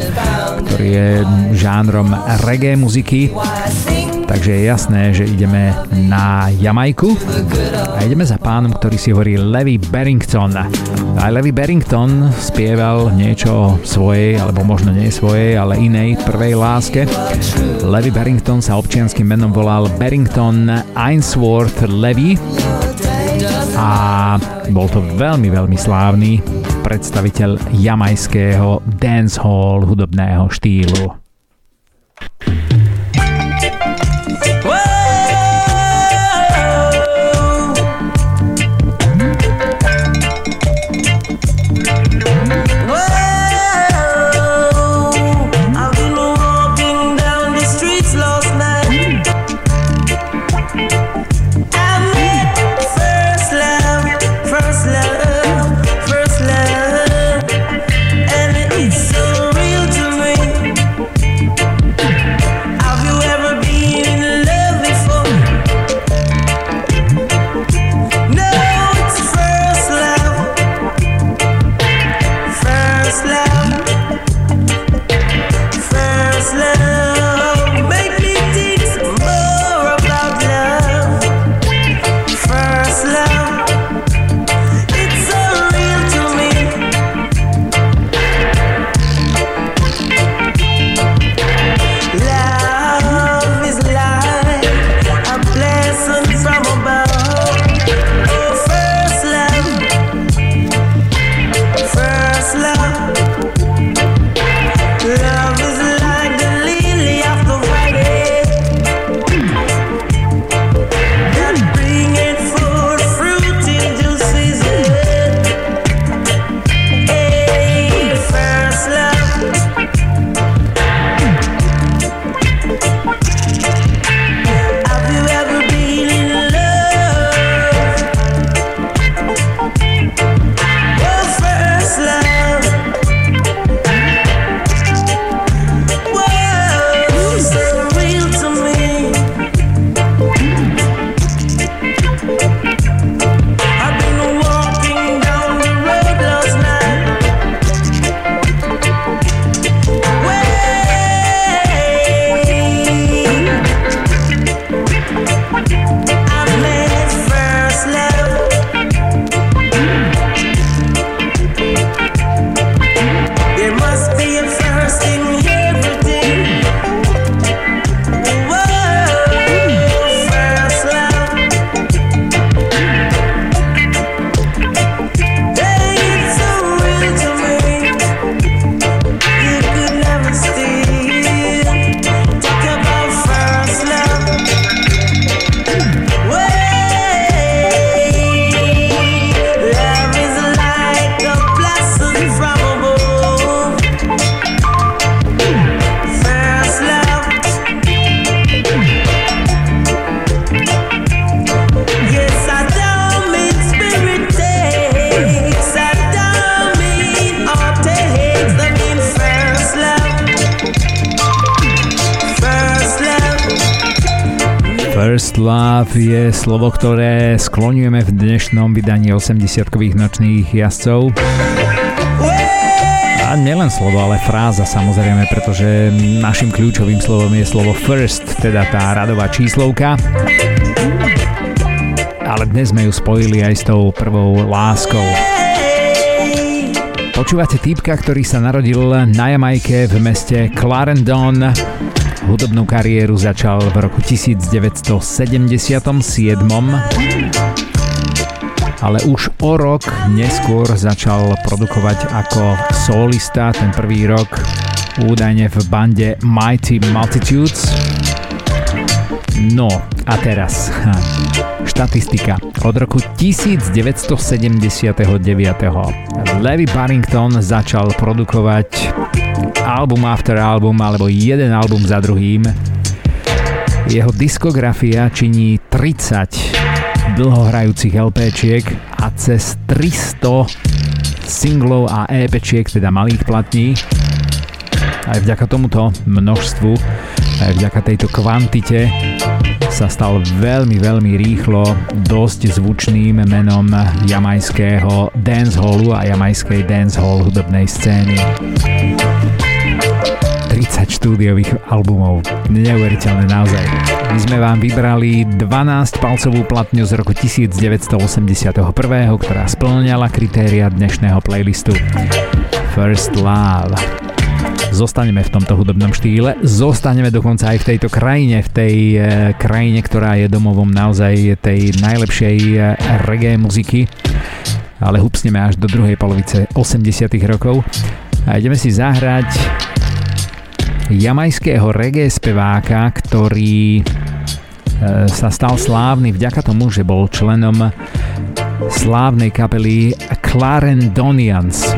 ktorý je žánrom reggae muziky Takže je jasné, že ideme na Jamajku a ideme za pánom, ktorý si hovorí Levy Barrington. Aj Levy Barrington spieval niečo svojej, alebo možno nie svojej, ale inej prvej láske. Levy Barrington sa občianským menom volal Barrington Ainsworth Levy a bol to veľmi, veľmi slávny predstaviteľ jamajského dancehall hudobného štýlu. Slovo, ktoré skloňujeme v dnešnom vydaní 80-kových nočných jazdcov. A nielen slovo, ale fráza samozrejme, pretože našim kľúčovým slovom je slovo first, teda tá radová číslovka. Ale dnes sme ju spojili aj s tou prvou láskou. Počúvate týpka, ktorý sa narodil na Jamajke v meste Clarendon Hudobnú kariéru začal v roku 1977, ale už o rok neskôr začal produkovať ako solista, ten prvý rok údajne v bande Mighty Multitudes. No a teraz štatistika. Od roku 1979 Levi Barrington začal produkovať album after album alebo jeden album za druhým. Jeho diskografia činí 30 dlhohrajúcich LPčiek a cez 300 singlov a EPčiek, teda malých platní. Aj vďaka tomuto množstvu, aj vďaka tejto kvantite sa stal veľmi, veľmi rýchlo dosť zvučným menom jamajského dancehallu a jamajskej dancehall hudobnej scény. 30 štúdiových albumov. Neuveriteľné naozaj. My sme vám vybrali 12-palcovú platňu z roku 1981, ktorá splňala kritéria dnešného playlistu First Love. Zostaneme v tomto hudobnom štýle, zostaneme dokonca aj v tejto krajine, v tej e, krajine, ktorá je domovom naozaj tej najlepšej e, reggae muziky, ale hupsneme až do druhej polovice 80 rokov a ideme si zahrať jamajského reggae speváka, ktorý e, sa stal slávny vďaka tomu, že bol členom slávnej kapely Clarendonians.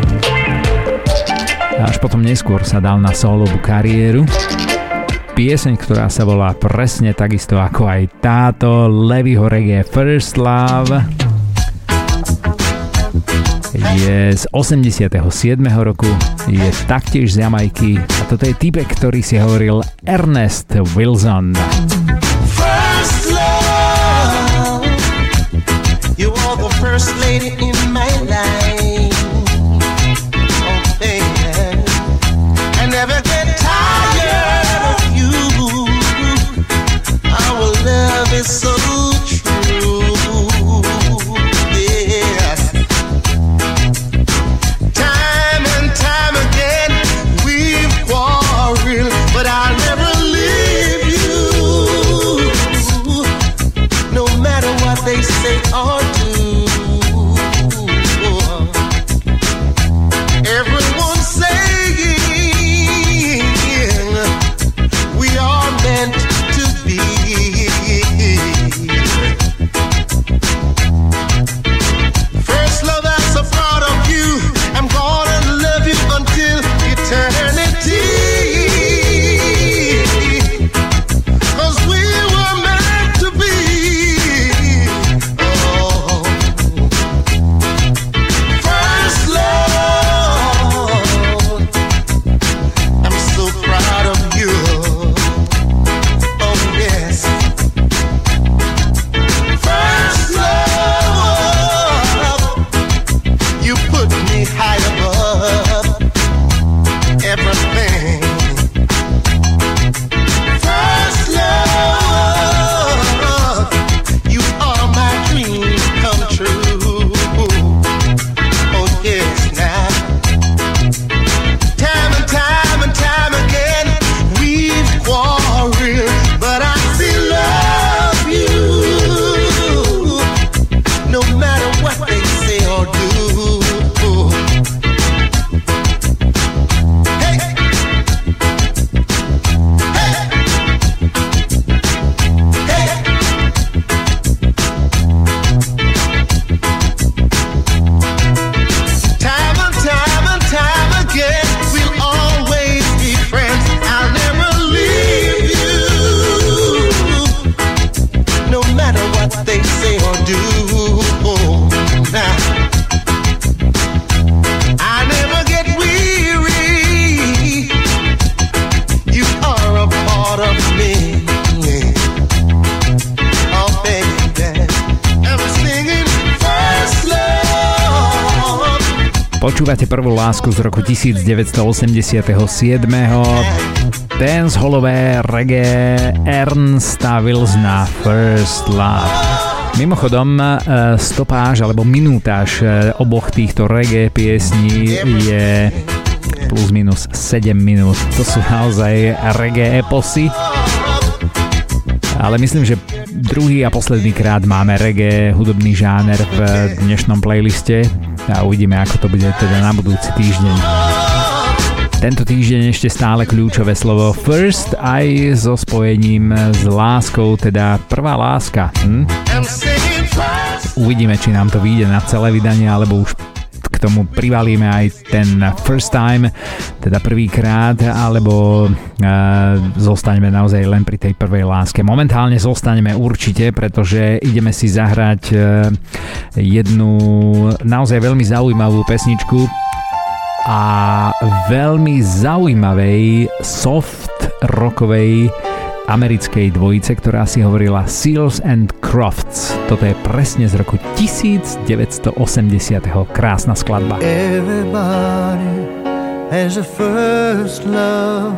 Až potom neskôr sa dal na solovú kariéru. Pieseň, ktorá sa volá presne takisto ako aj táto Levyho reggae First Love je z 87. roku, je taktiež z Jamajky a toto je typek, ktorý si hovoril Ernest Wilson. First love, you are the first lady in my life. 1987. Danceholové reggae Ernsta Wilsona First Love. Mimochodom, e, stopáž alebo minútaž e, oboch týchto reggae piesní je plus minus 7 minút. To sú naozaj reggae eposy. Ale myslím, že druhý a posledný krát máme reggae hudobný žáner v dnešnom playliste a uvidíme, ako to bude teda na budúci týždeň. Tento týždeň ešte stále kľúčové slovo first aj so spojením s láskou, teda prvá láska. Hm? Uvidíme, či nám to vyjde na celé vydanie, alebo už k tomu privalíme aj ten first time, teda prvýkrát, alebo uh, zostaneme naozaj len pri tej prvej láske. Momentálne zostaneme určite, pretože ideme si zahrať uh, jednu naozaj veľmi zaujímavú pesničku, a veľmi zaujímavej soft rockovej americkej dvojice, ktorá si hovorila Seals and Crofts. Toto je presne z roku 1980. Krásna skladba. Everybody has a first love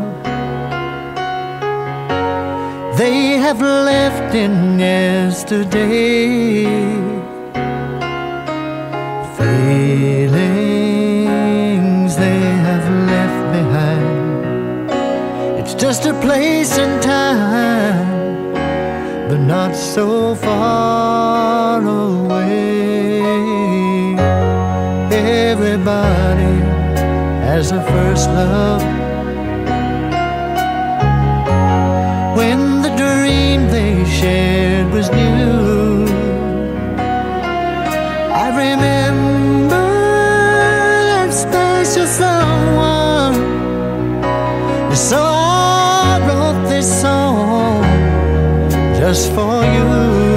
They have left in yesterday so far away. Everybody has a first love. When the dream they shared was new, just for you.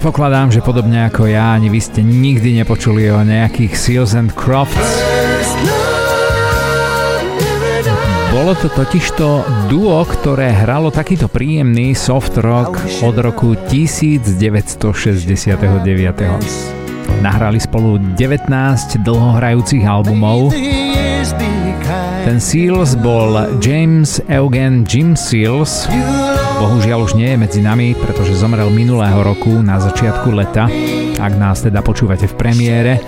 Predpokladám, že podobne ako ja, ani vy ste nikdy nepočuli o nejakých Seals and Crofts. Bolo to totižto duo, ktoré hralo takýto príjemný soft rock od roku 1969. Nahrali spolu 19 dlhohrajúcich albumov. Ten Seals bol James Eugen Jim Seals, bohužiaľ už nie je medzi nami, pretože zomrel minulého roku na začiatku leta. Ak nás teda počúvate v premiére,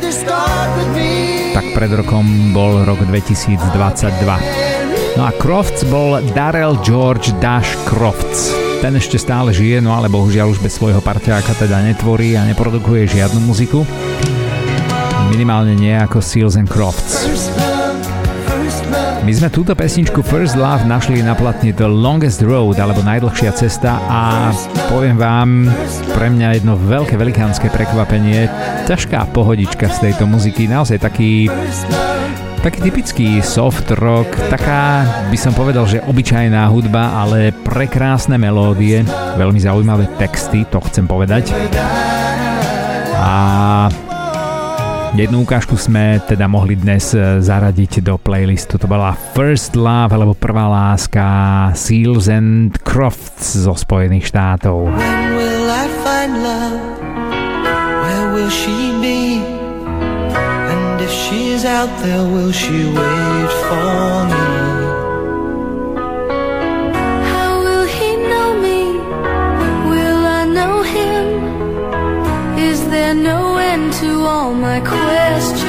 tak pred rokom bol rok 2022. No a Crofts bol Darrell George Dash Crofts. Ten ešte stále žije, no ale bohužiaľ už bez svojho parťáka teda netvorí a neprodukuje žiadnu muziku. Minimálne nie ako Seals and Crofts. My sme túto pesničku First Love našli na platni The Longest Road, alebo Najdlhšia cesta a poviem vám, pre mňa jedno veľké velikánske prekvapenie, ťažká pohodička z tejto muziky, naozaj taký taký typický soft rock, taká by som povedal, že obyčajná hudba, ale prekrásne melódie, veľmi zaujímavé texty, to chcem povedať. A Jednu ukážku sme teda mohli dnes e, zaradiť do playlistu. To bola First Love, alebo Prvá láska Seals and Crofts zo Spojených štátov. Out there, will she wait for me? My questioning.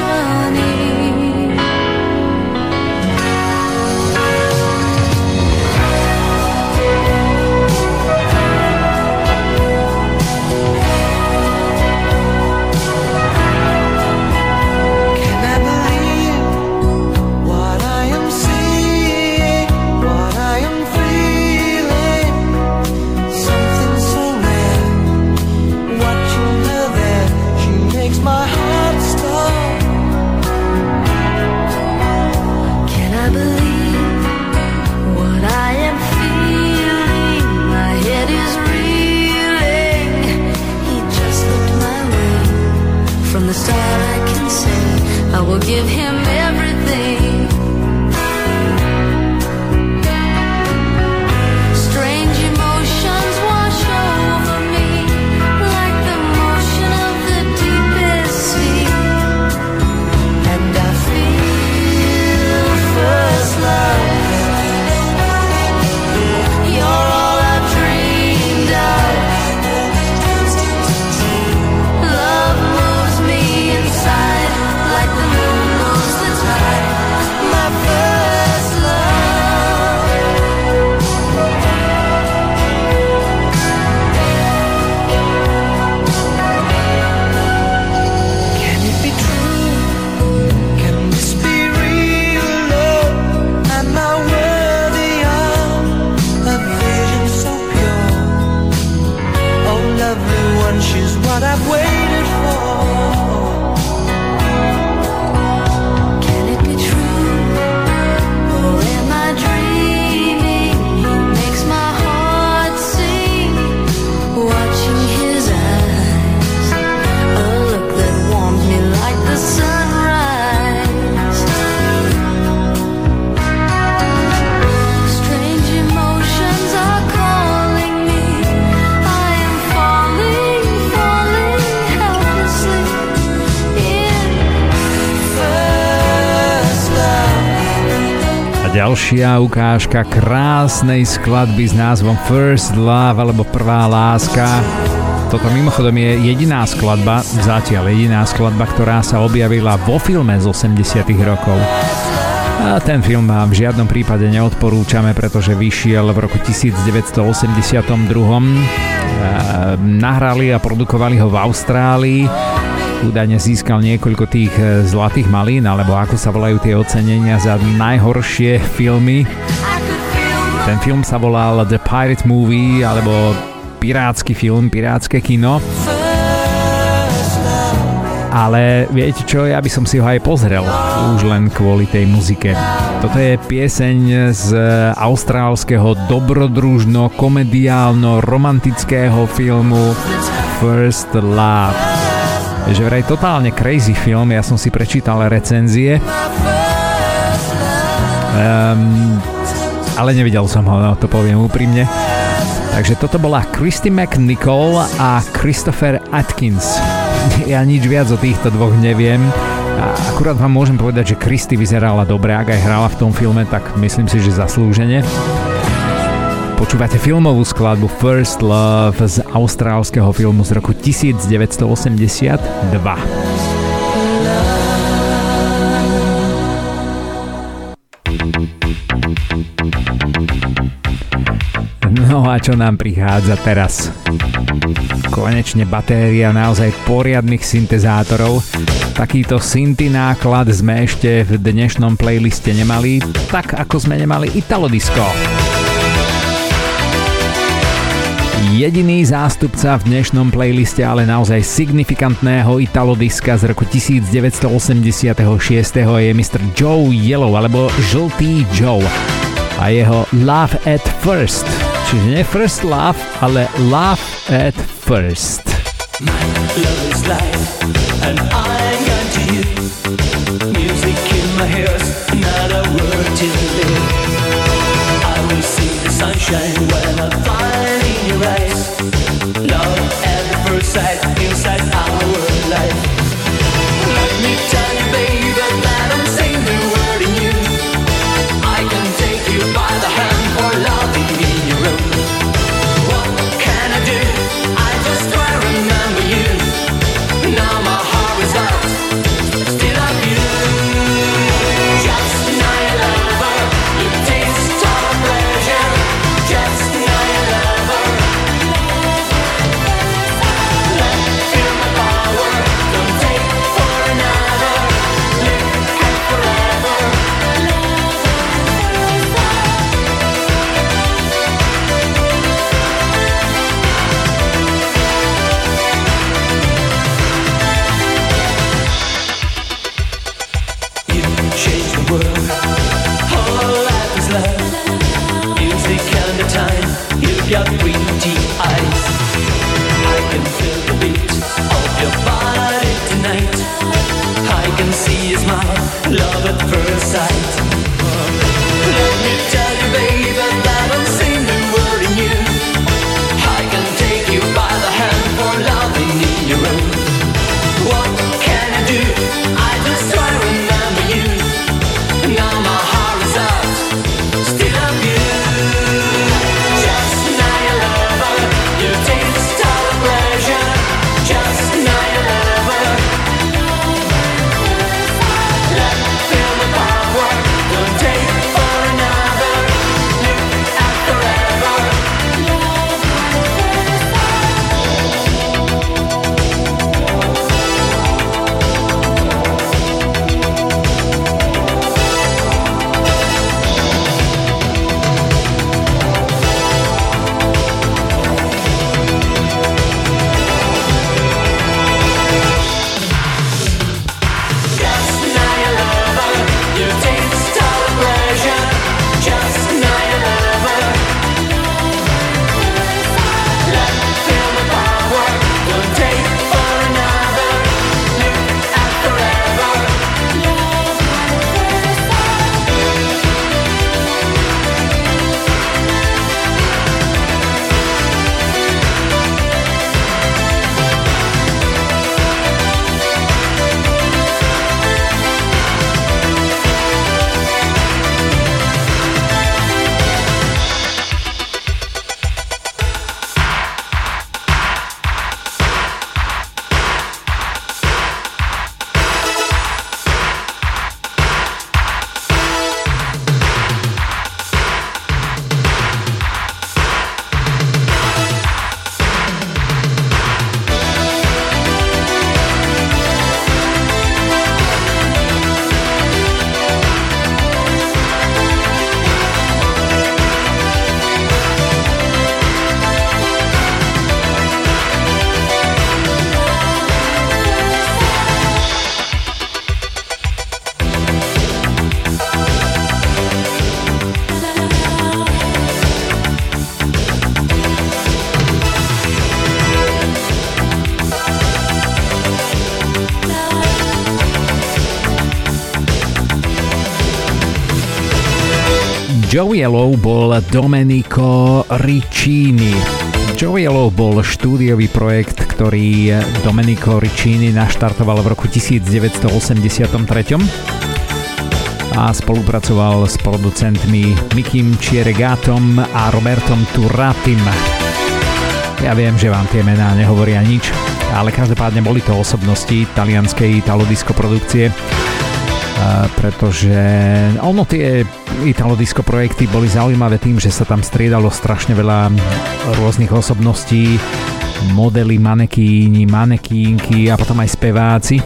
Ďalšia ukážka krásnej skladby s názvom First Love alebo Prvá láska. Toto mimochodom je jediná skladba, zatiaľ jediná skladba, ktorá sa objavila vo filme z 80 rokov. A ten film vám v žiadnom prípade neodporúčame, pretože vyšiel v roku 1982. Nahrali a produkovali ho v Austrálii údajne získal niekoľko tých e, zlatých malín, alebo ako sa volajú tie ocenenia za najhoršie filmy. Ten film sa volal The Pirate Movie, alebo pirátsky film, pirátske kino. Ale viete čo, ja by som si ho aj pozrel, už len kvôli tej muzike. Toto je pieseň z austrálskeho dobrodružno-komediálno-romantického filmu First Love že vraj totálne crazy film, ja som si prečítal recenzie. Um, ale nevidel som ho, no, to poviem úprimne. Takže toto bola Christy McNichol a Christopher Atkins. Ja nič viac o týchto dvoch neviem. Akurát vám môžem povedať, že Christy vyzerala dobre, ak aj hrala v tom filme, tak myslím si, že zaslúžene. Počúvate filmovú skladbu First Love z austrálskeho filmu z roku 1982. No a čo nám prichádza teraz? Konečne batéria naozaj poriadnych syntezátorov. Takýto synty náklad sme ešte v dnešnom playliste nemali, tak ako sme nemali Italo Disco. Jediný zástupca v dnešnom playliste ale naozaj signifikantného italodiska z roku 1986 je Mr. Joe Yellow alebo Žltý Joe a jeho Love at First. Čiže nie First Love, ale Love at First. Sunshine when I. Love Joey Yellow bol Domenico Riccini. Joey Yellow bol štúdiový projekt, ktorý Domenico Riccini naštartoval v roku 1983 a spolupracoval s producentmi Mikim Chieregatom a Robertom Turatim. Ja viem, že vám tie mená nehovoria nič, ale každopádne boli to osobnosti talianskej italodisko produkcie pretože ono tie Italodisko projekty boli zaujímavé tým, že sa tam striedalo strašne veľa rôznych osobností, modely, manekíni, manekínky a potom aj speváci.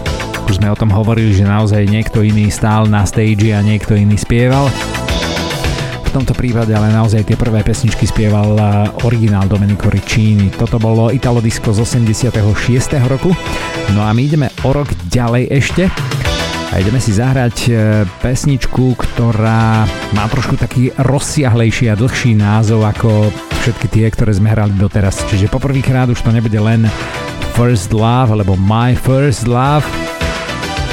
Už sme o tom hovorili, že naozaj niekto iný stál na stage a niekto iný spieval. V tomto prípade ale naozaj tie prvé pesničky spieval originál Domenico Riccini. Toto bolo Italo Disco z 86. roku. No a my ideme o rok ďalej ešte a ideme si zahrať e, pesničku, ktorá má trošku taký rozsiahlejší a dlhší názov ako všetky tie, ktoré sme hrali doteraz. Čiže poprvýkrát už to nebude len First Love alebo My First Love,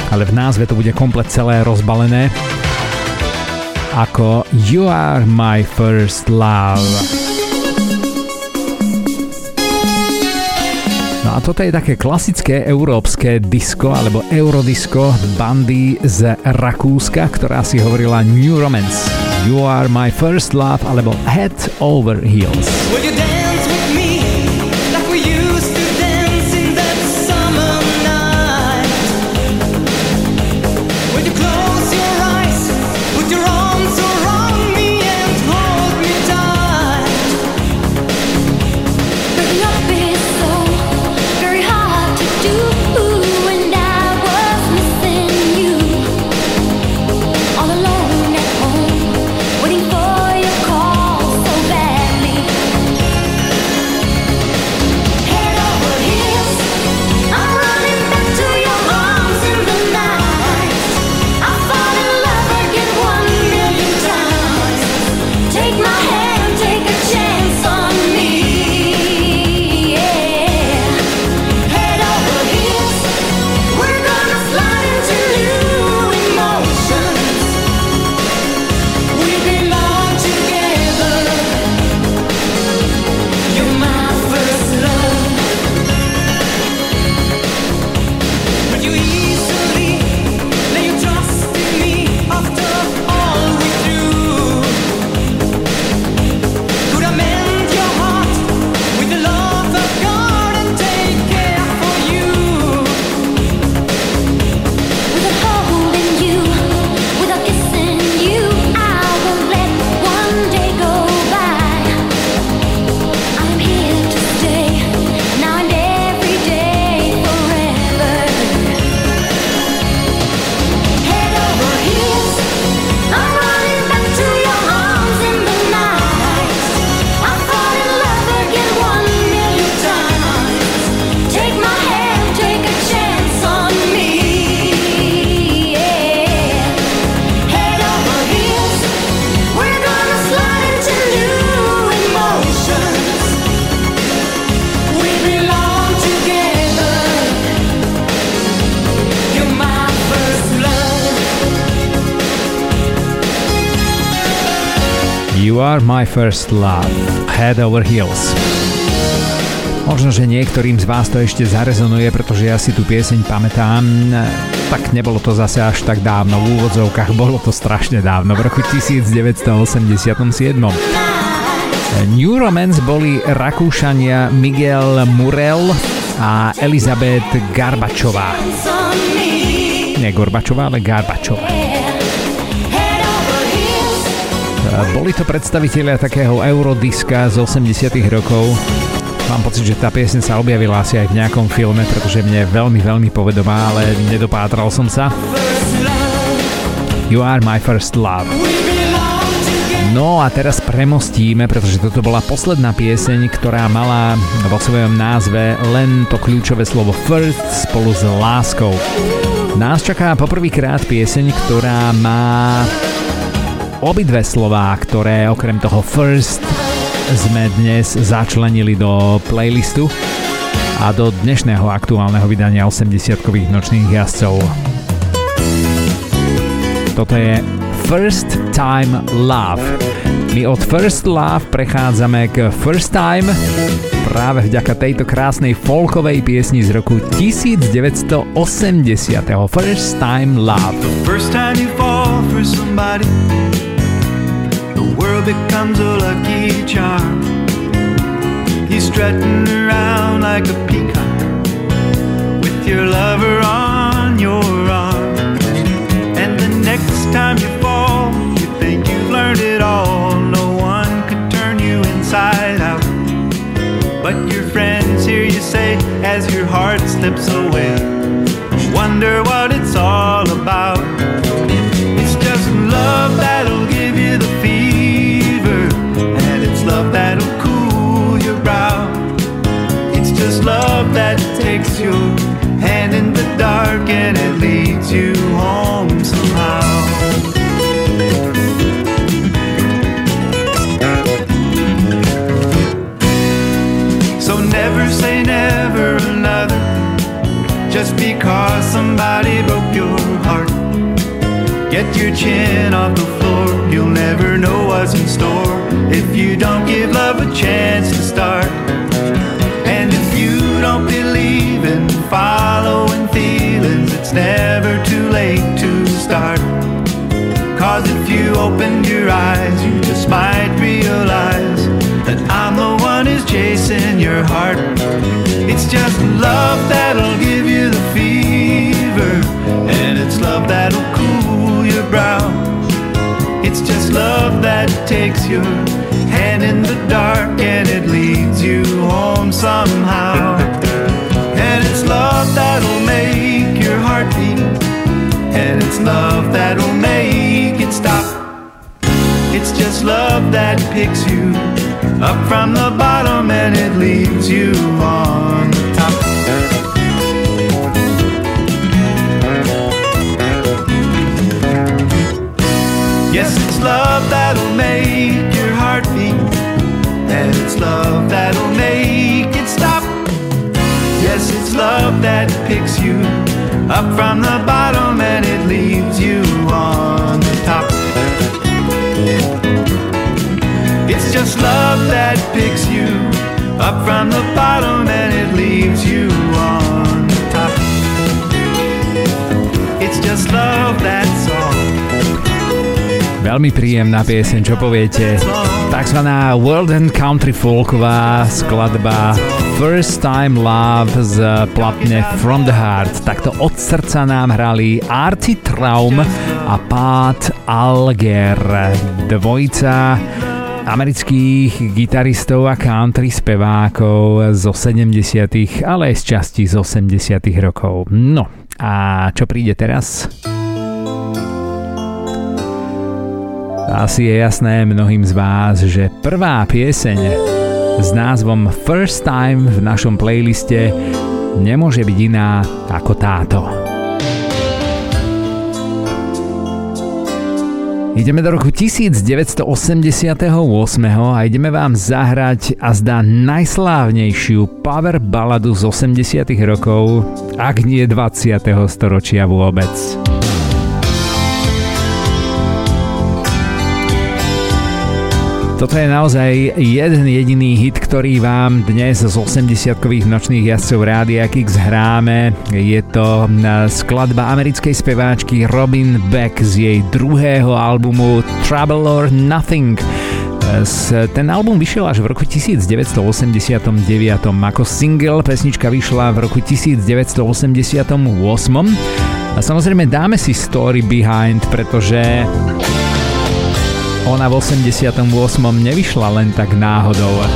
ale v názve to bude komplet celé rozbalené ako You Are My First Love. No a toto je také klasické európske disco alebo eurodisko bandy z Rakúska, ktorá si hovorila New Romance. You are my first love alebo Head over heels. Are my first love, head over heels. Možno, že niektorým z vás to ešte zarezonuje, pretože ja si tú pieseň pamätám. Tak nebolo to zase až tak dávno, v úvodzovkách bolo to strašne dávno, v roku 1987. New Romance boli Rakúšania Miguel Murel a Elizabeth Garbačová. Nie Gorbačová, ale Garbačová. Boli to predstavitelia takého eurodiska z 80 rokov. Mám pocit, že tá piesň sa objavila asi aj v nejakom filme, pretože mne je veľmi, veľmi povedomá, ale nedopátral som sa. You are my first love. No a teraz premostíme, pretože toto bola posledná pieseň, ktorá mala vo svojom názve len to kľúčové slovo first spolu s láskou. Nás čaká poprvýkrát pieseň, ktorá má obidve slová, ktoré okrem toho first sme dnes začlenili do playlistu a do dnešného aktuálneho vydania 80-kových nočných jazdcov. Toto je First Time Love. My od First Love prechádzame k First Time práve vďaka tejto krásnej folkovej piesni z roku 1980. First Time Love. First time you fall for somebody The world becomes a lucky charm You're strutting around like a peacock With your lover on your arm And the next time you fall You think you've learned it all No one could turn you inside out. But your friends hear you say as your heart slips away. Wonder what it's all about. That takes your hand in the dark and it leads you home somehow. So never say never another just because somebody broke your heart. Get your chin off the floor, you'll never know what's in store if you don't give love a chance to start. Following feelings, it's never too late to start. Cause if you open your eyes, you just might realize that I'm the one who's chasing your heart. It's just love that'll give you the fever, and it's love that'll cool your brow. It's just love that takes your hand in the dark and it leads you home somehow. Love that'll make your heart beat, and it's love that'll make it stop. It's just love that picks you up from the bottom and it leaves you on the top. Yes, it's love that'll make your heart beat, and it's love that'll love that picks you up from the bottom and it leaves you on the top. It's just love that picks you up from the bottom and it leaves you on the top. It's just love, that's. Veľmi príjemná pieseň, čo poviete? Takzvaná World and Country folková skladba First Time Love z platne From the Heart. Takto od srdca nám hrali Artie Traum a Pat Alger. Dvojica amerických gitaristov a country spevákov zo 70. ale aj z časti z 80. rokov. No a čo príde teraz? Asi je jasné mnohým z vás, že prvá pieseň s názvom First Time v našom playliste nemôže byť iná ako táto. Ideme do roku 1988 a ideme vám zahrať a zdá najslávnejšiu power baladu z 80 rokov, ak nie 20. storočia vôbec. Toto je naozaj jeden jediný hit, ktorý vám dnes z 80-kových nočných jazdcov Rádia Kix hráme. Je to skladba americkej speváčky Robin Beck z jej druhého albumu Trouble or Nothing. Ten album vyšiel až v roku 1989. Ako single pesnička vyšla v roku 1988. A samozrejme dáme si story behind, pretože ona v 88. nevyšla len tak náhodou.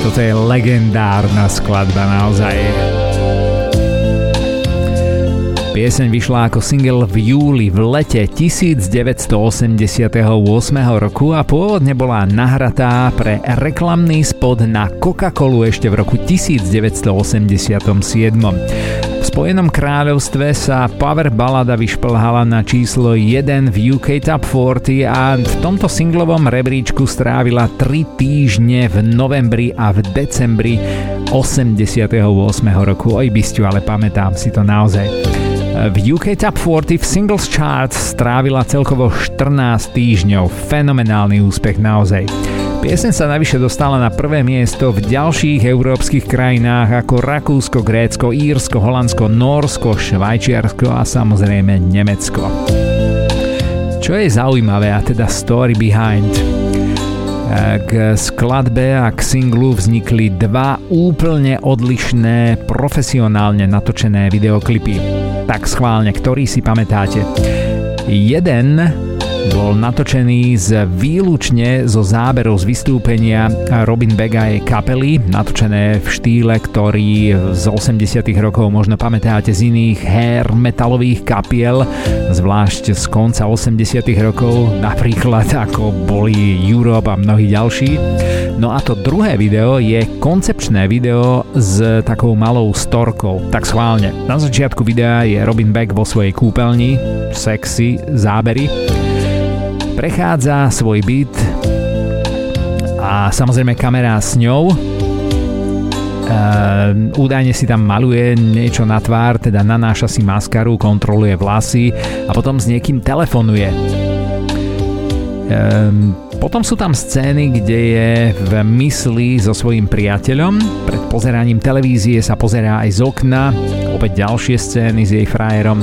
Toto je legendárna skladba naozaj. Pieseň vyšla ako single v júli v lete 1988 roku a pôvodne bola nahratá pre reklamný spot na Coca-Colu ešte v roku 1987. V Spojenom kráľovstve sa power balada vyšplhala na číslo 1 v UK Top 40 a v tomto singlovom rebríčku strávila 3 týždne v novembri a v decembri 88. roku. Oj, bysťu, ale pamätám si to naozaj. V UK Top 40 v Singles Chart strávila celkovo 14 týždňov. Fenomenálny úspech naozaj. Piesen sa navyše dostala na prvé miesto v ďalších európskych krajinách ako Rakúsko, Grécko, Írsko, Holandsko, Norsko, Švajčiarsko a samozrejme Nemecko. Čo je zaujímavé a teda story behind k skladbe a k singlu vznikli dva úplne odlišné profesionálne natočené videoklipy tak schválne, ktorý si pamätáte. Jeden bol natočený z výlučne zo záberov z vystúpenia Robin Bega jej kapely, natočené v štýle, ktorý z 80 rokov možno pamätáte z iných hair metalových kapiel, zvlášť z konca 80 rokov, napríklad ako boli Europe a mnohí ďalší. No a to druhé video je koncepčné video s takou malou storkou, tak schválne. Na začiatku videa je Robin Beck vo svojej kúpeľni, sexy zábery, prechádza svoj byt a samozrejme kamera s ňou Uh, údajne si tam maluje niečo na tvár, teda nanáša si maskaru, kontroluje vlasy a potom s niekým telefonuje. Um, potom sú tam scény, kde je v mysli so svojím priateľom. Pred pozeraním televízie sa pozerá aj z okna. Opäť ďalšie scény s jej frajerom.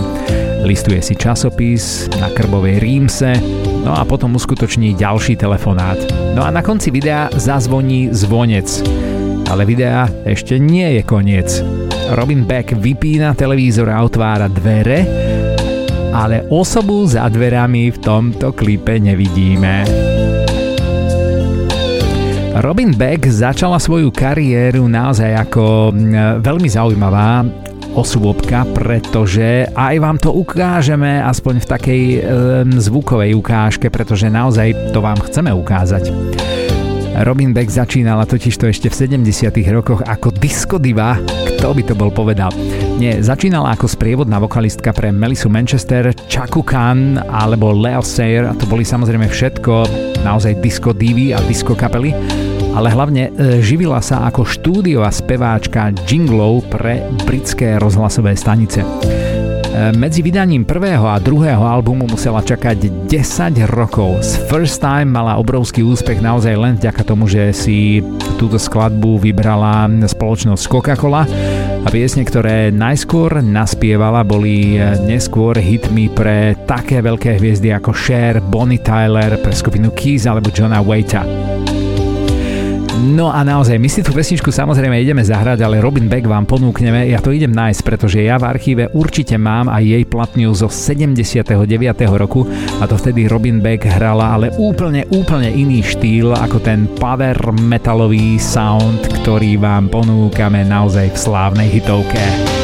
Listuje si časopis na krbovej rímse. No a potom uskutoční ďalší telefonát. No a na konci videa zazvoní zvonec. Ale videa ešte nie je koniec. Robin Beck vypína televízor a otvára dvere, ale osobu za dverami v tomto klipe nevidíme. Robin Beck začala svoju kariéru naozaj ako veľmi zaujímavá osôbka, pretože aj vám to ukážeme aspoň v takej e, zvukovej ukážke, pretože naozaj to vám chceme ukázať. Robin Beck začínala totiž to ešte v 70 rokoch ako disco diva, kto by to bol povedal. Nie, začínala ako sprievodná vokalistka pre Melisu Manchester, Chaku Khan alebo Leo Sayer to boli samozrejme všetko naozaj disco divy a disco kapely ale hlavne e, živila sa ako štúdiová speváčka jinglov pre britské rozhlasové stanice. E, medzi vydaním prvého a druhého albumu musela čakať 10 rokov. Z First Time mala obrovský úspech naozaj len vďaka tomu, že si túto skladbu vybrala spoločnosť Coca-Cola a piesne, ktoré najskôr naspievala, boli e, neskôr hitmi pre také veľké hviezdy ako Cher, Bonnie Tyler, pre skupinu Keys alebo Johna Waita. No a naozaj, my si tú pesničku samozrejme ideme zahrať, ale Robin Beck vám ponúkneme, ja to idem nájsť, pretože ja v archíve určite mám aj jej platňu zo 79. roku a to vtedy Robin Beck hrala, ale úplne, úplne iný štýl ako ten power metalový sound, ktorý vám ponúkame naozaj v slávnej hitovke.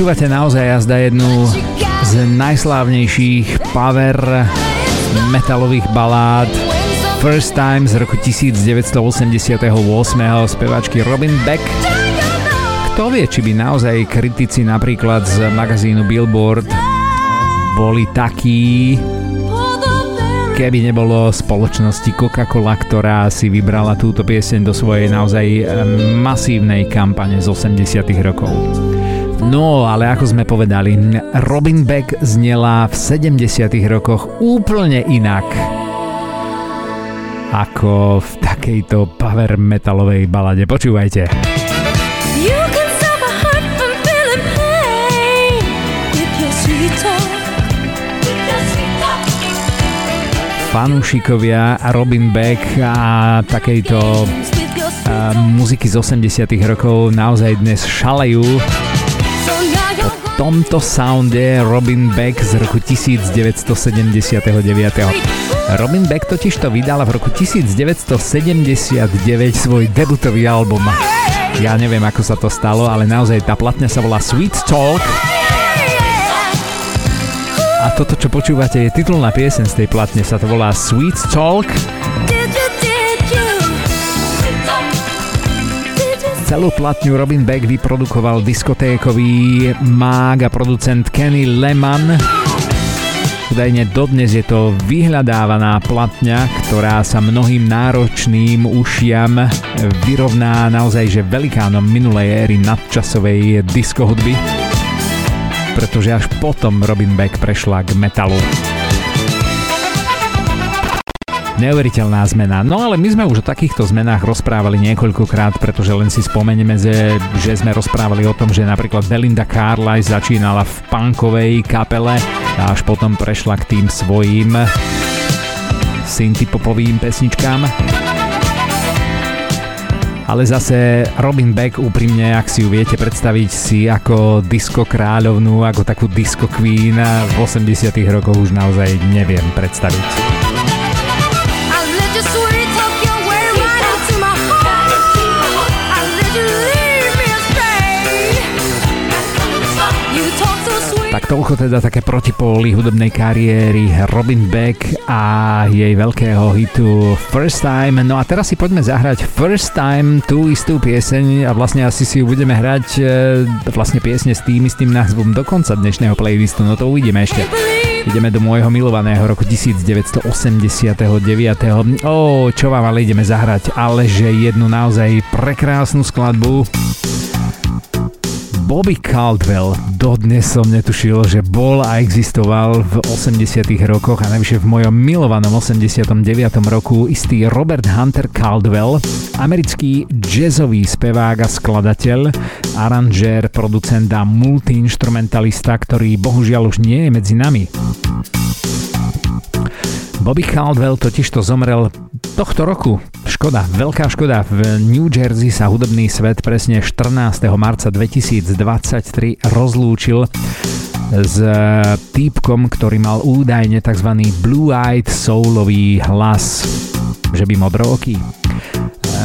Počúvate naozaj jazda jednu z najslávnejších power metalových balád First Time z roku 1988. speváčky Robin Beck. Kto vie, či by naozaj kritici napríklad z magazínu Billboard boli takí, keby nebolo spoločnosti Coca-Cola, ktorá si vybrala túto pieseň do svojej naozaj masívnej kampane z 80 rokov. No, ale ako sme povedali, Robin Beck znela v 70 rokoch úplne inak ako v takejto power metalovej balade. Počúvajte. Fanúšikovia Robin Beck a takejto a muziky z 80 rokov naozaj dnes šalejú tomto sounde Robin Beck z roku 1979. Robin Beck totiž to vydala v roku 1979 svoj debutový album. Ja neviem, ako sa to stalo, ale naozaj tá platňa sa volá Sweet Talk. A toto, čo počúvate, je titulná piesen z tej platne, sa to volá Sweet Talk. Celú platňu Robin Beck vyprodukoval diskotékový mág a producent Kenny Lehman. Údajne dodnes je to vyhľadávaná platňa, ktorá sa mnohým náročným ušiam vyrovná naozaj že velikánom minulej éry nadčasovej disco hudby, pretože až potom Robin Beck prešla k metalu. Neuveriteľná zmena. No ale my sme už o takýchto zmenách rozprávali niekoľkokrát, pretože len si spomenieme, že, že sme rozprávali o tom, že napríklad Belinda Carlisle začínala v punkovej kapele a až potom prešla k tým svojím synthpopovým pesničkám. Ale zase Robin Beck úprimne, ak si ju viete predstaviť si ako disco kráľovnú, ako takú disco queen v 80 rokoch už naozaj neviem predstaviť. Toľko teda také protipóly hudobnej kariéry Robin Beck a jej veľkého hitu First Time. No a teraz si poďme zahrať First Time, tú istú pieseň a vlastne asi si ju budeme hrať e, vlastne piesne s tým istým názvom do konca dnešného playlistu, no to uvidíme ešte. Ideme do môjho milovaného roku 1989. Ó, čo vám ale ideme zahrať, ale že jednu naozaj prekrásnu skladbu Bobby Caldwell. Dodnes som netušil, že bol a existoval v 80 rokoch a najvyššie v mojom milovanom 89. roku istý Robert Hunter Caldwell, americký jazzový spevák a skladateľ, aranžér, producent a multiinstrumentalista, ktorý bohužiaľ už nie je medzi nami. Bobby Caldwell totiž to zomrel tohto roku. Škoda, veľká škoda. V New Jersey sa hudobný svet presne 14. marca 2023 rozlúčil s týpkom, ktorý mal údajne tzv. blue-eyed soulový hlas, že by modrooký.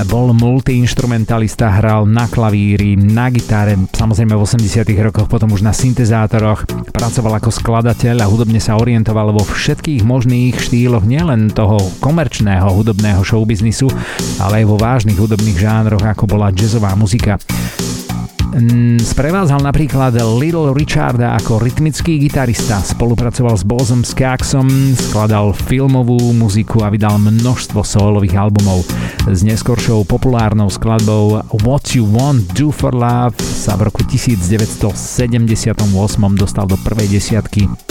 Bol multiinstrumentalista, hral na klavíri, na gitare, samozrejme v 80 rokoch, potom už na syntezátoroch. Pracoval ako skladateľ a hudobne sa orientoval vo všetkých možných štýloch nielen toho komerčného hudobného showbiznisu, ale aj vo vážnych hudobných žánroch, ako bola jazzová muzika. Mm, sprevádzal napríklad Little Richarda ako rytmický gitarista, spolupracoval s Bozom Skagsom, skladal filmovú muziku a vydal množstvo solových albumov. S neskoršou populárnou skladbou What You Want Do For Love sa v roku 1978 dostal do prvej desiatky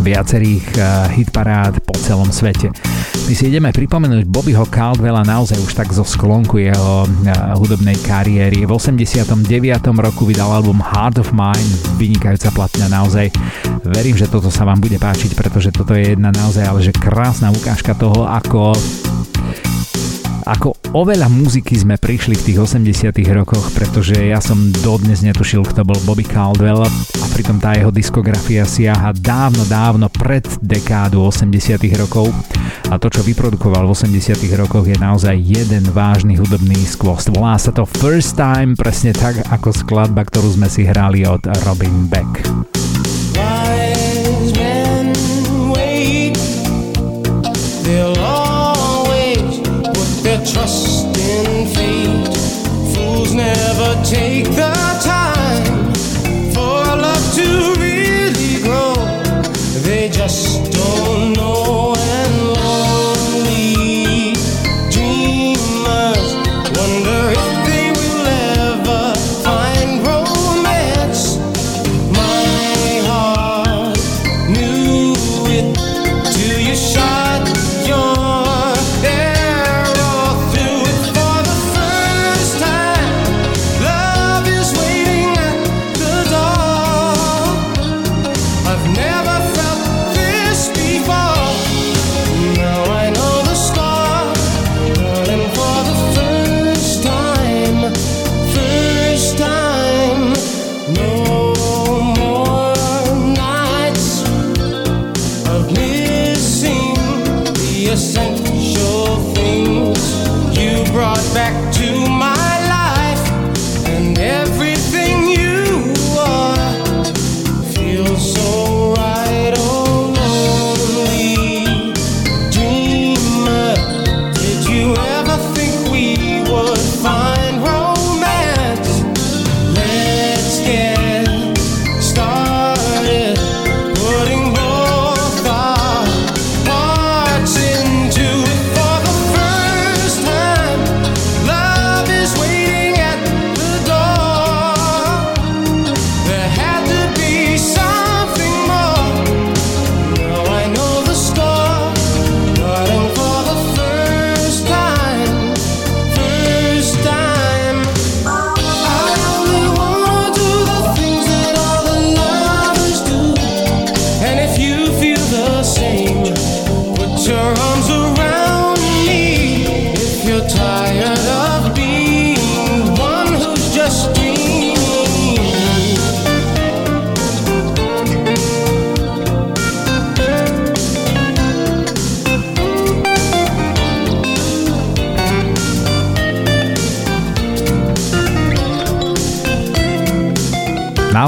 viacerých eh, hitparád po celom svete. My si ideme pripomenúť Bobbyho Caldwella naozaj už tak zo sklonku jeho eh, hudobnej kariéry. V 89. roku vydal album Heart of Mine, vynikajúca platňa naozaj. Verím, že toto sa vám bude páčiť, pretože toto je jedna naozaj ale že krásna ukážka toho, ako ako oveľa muziky sme prišli v tých 80 rokoch, pretože ja som dodnes netušil, kto bol Bobby Caldwell a pritom tá jeho diskografia siaha dávno, dávno pred dekádu 80 rokov a to, čo vyprodukoval v 80 rokoch je naozaj jeden vážny hudobný skvost. Volá sa to First Time, presne tak ako skladba, ktorú sme si hrali od Robin Beck.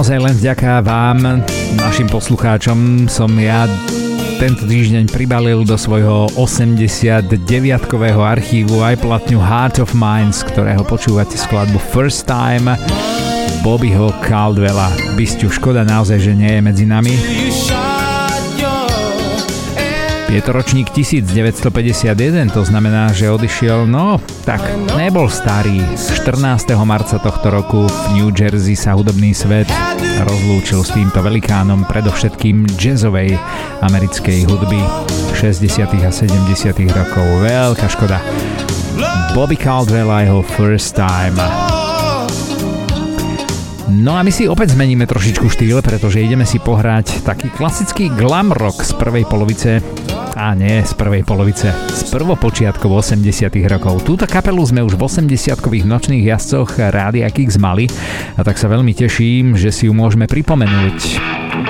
Naozaj len vďaka vám, našim poslucháčom, som ja tento týždeň pribalil do svojho 89-kového archívu aj platňu Heart of Mine, z ktorého počúvate skladbu First Time Bobbyho Caldwella. Bysťu, škoda naozaj, že nie je medzi nami. Je to ročník 1951, to znamená, že odišiel, no, tak nebol starý. 14. marca tohto roku v New Jersey sa hudobný svet rozlúčil s týmto velikánom predovšetkým jazzovej americkej hudby 60. a 70. rokov. Veľká škoda. Bobby Caldwell a jeho First Time. No a my si opäť zmeníme trošičku štýl, pretože ideme si pohrať taký klasický glam rock z prvej polovice a nie z prvej polovice, z prvopočiatkov 80 rokov. Túto kapelu sme už v 80-kových nočných jazdcoch Rádia Kix mali a tak sa veľmi teším, že si ju môžeme pripomenúť.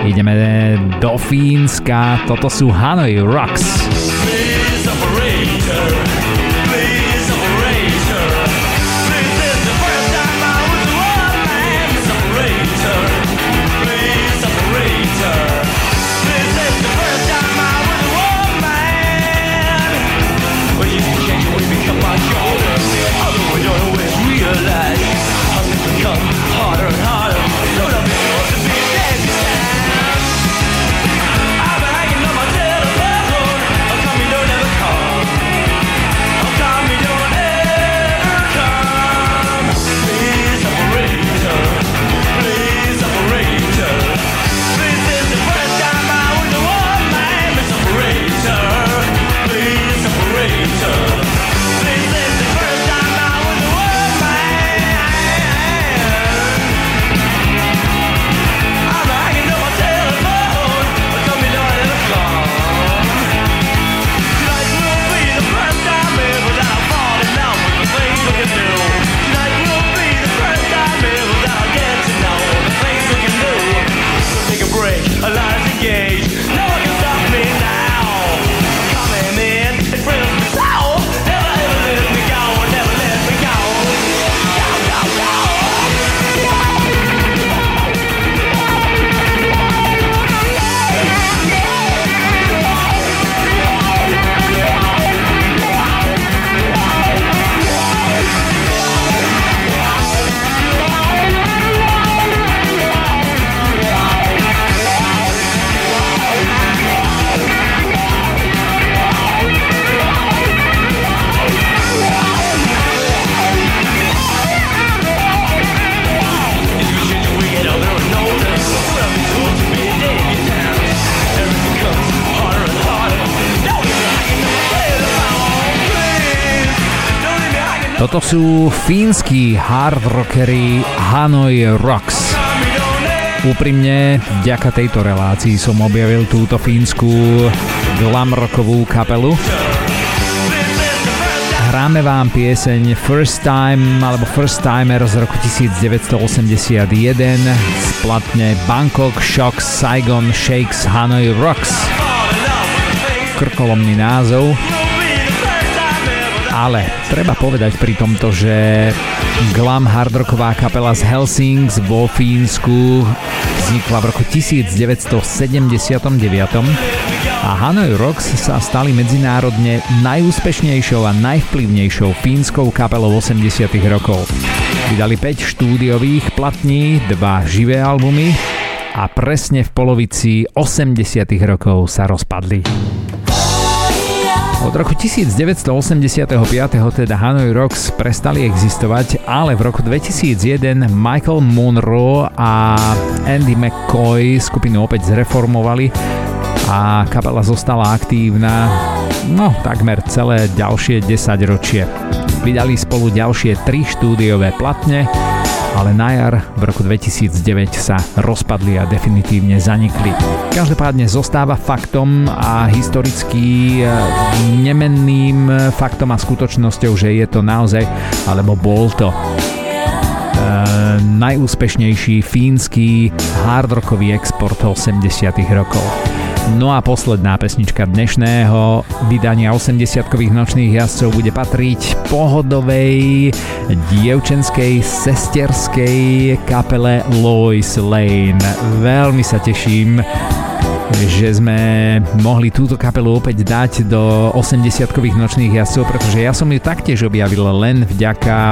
Ideme do Fínska, toto sú Hanoi Rocks. Toto sú fínsky hard rockery Hanoi Rocks. Úprimne, vďaka tejto relácii som objavil túto fínsku glam rockovú kapelu. Hráme vám pieseň First Time alebo First Timer z roku 1981 splatne Bangkok Shocks Saigon Shakes Hanoi Rocks. Krkolomný názov, ale treba povedať pri tomto, že glam hardrocková kapela z Helsings vo Fínsku vznikla v roku 1979 a Hanoi Rocks sa stali medzinárodne najúspešnejšou a najvplyvnejšou fínskou kapelou 80 rokov. Vydali 5 štúdiových platní, 2 živé albumy a presne v polovici 80 rokov sa rozpadli. Od roku 1985. teda Hanoi Rocks prestali existovať, ale v roku 2001 Michael Monroe a Andy McCoy skupinu opäť zreformovali a kapela zostala aktívna no takmer celé ďalšie 10 ročie. Vydali spolu ďalšie 3 štúdiové platne ale na jar v roku 2009 sa rozpadli a definitívne zanikli. Každopádne zostáva faktom a historicky e, nemenným faktom a skutočnosťou, že je to naozaj, alebo bol to Uh, najúspešnejší fínsky hardrockový export 80 rokov. No a posledná pesnička dnešného vydania 80-kových nočných jazdcov bude patriť pohodovej dievčenskej sesterskej kapele Lois Lane. Veľmi sa teším, že sme mohli túto kapelu opäť dať do 80-kových nočných jazdcov, pretože ja som ju taktiež objavil len vďaka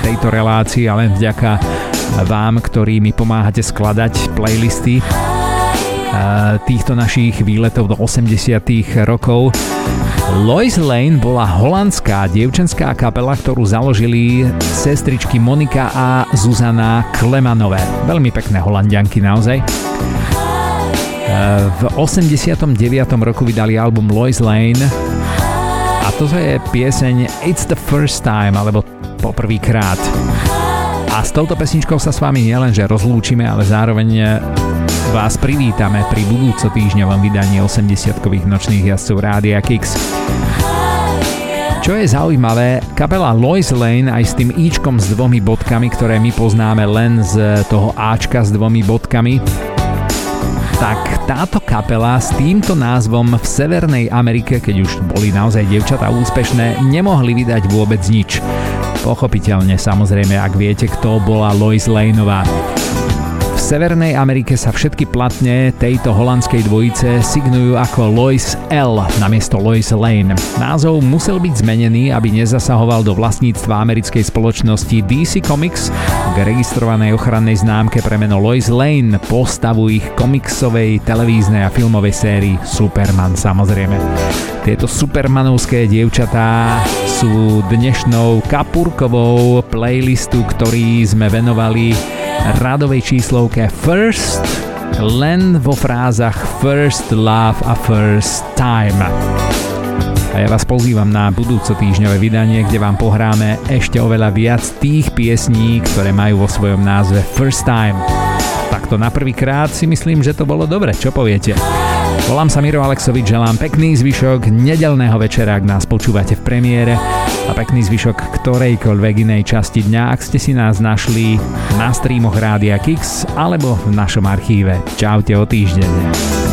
tejto relácii a len vďaka vám, ktorí mi pomáhate skladať playlisty týchto našich výletov do 80 rokov. Lois Lane bola holandská dievčenská kapela, ktorú založili sestričky Monika a Zuzana Klemanové. Veľmi pekné holandianky naozaj. V 89. roku vydali album Lois Lane a toto je pieseň It's the First Time, alebo poprvýkrát. A s touto pesničkou sa s vami nielenže rozlúčime, ale zároveň vás privítame pri budúco týždňovom vydaní 80-kových nočných jazdcov Rádia Kix. Čo je zaujímavé, kapela Lois Lane aj s tým Ičkom s dvomi bodkami, ktoré my poznáme len z toho Ačka s dvomi bodkami, tak táto kapela s týmto názvom v Severnej Amerike, keď už boli naozaj dievčatá úspešné, nemohli vydať vôbec nič. Pochopiteľne samozrejme, ak viete, kto bola Lois Laneová. Severnej Amerike sa všetky platne tejto holandskej dvojice signujú ako Lois L namiesto Lois Lane. Názov musel byť zmenený, aby nezasahoval do vlastníctva americkej spoločnosti DC Comics k registrovanej ochrannej známke pre meno Lois Lane, postavu ich komiksovej, televíznej a filmovej sérii Superman samozrejme. Tieto supermanovské dievčatá sú dnešnou kapurkovou playlistu, ktorý sme venovali radovej číslovke First len vo frázach First Love a First Time. A ja vás pozývam na budúco týždňové vydanie, kde vám pohráme ešte oveľa viac tých piesní, ktoré majú vo svojom názve First Time. Takto na prvý krát si myslím, že to bolo dobre, čo poviete? Volám sa Miro Alexovič, želám pekný zvyšok nedelného večera, ak nás počúvate v premiére a pekný zvyšok ktorejkoľvek inej časti dňa, ak ste si nás našli na streamoch Rádia Kix alebo v našom archíve. Čaute o týždeň.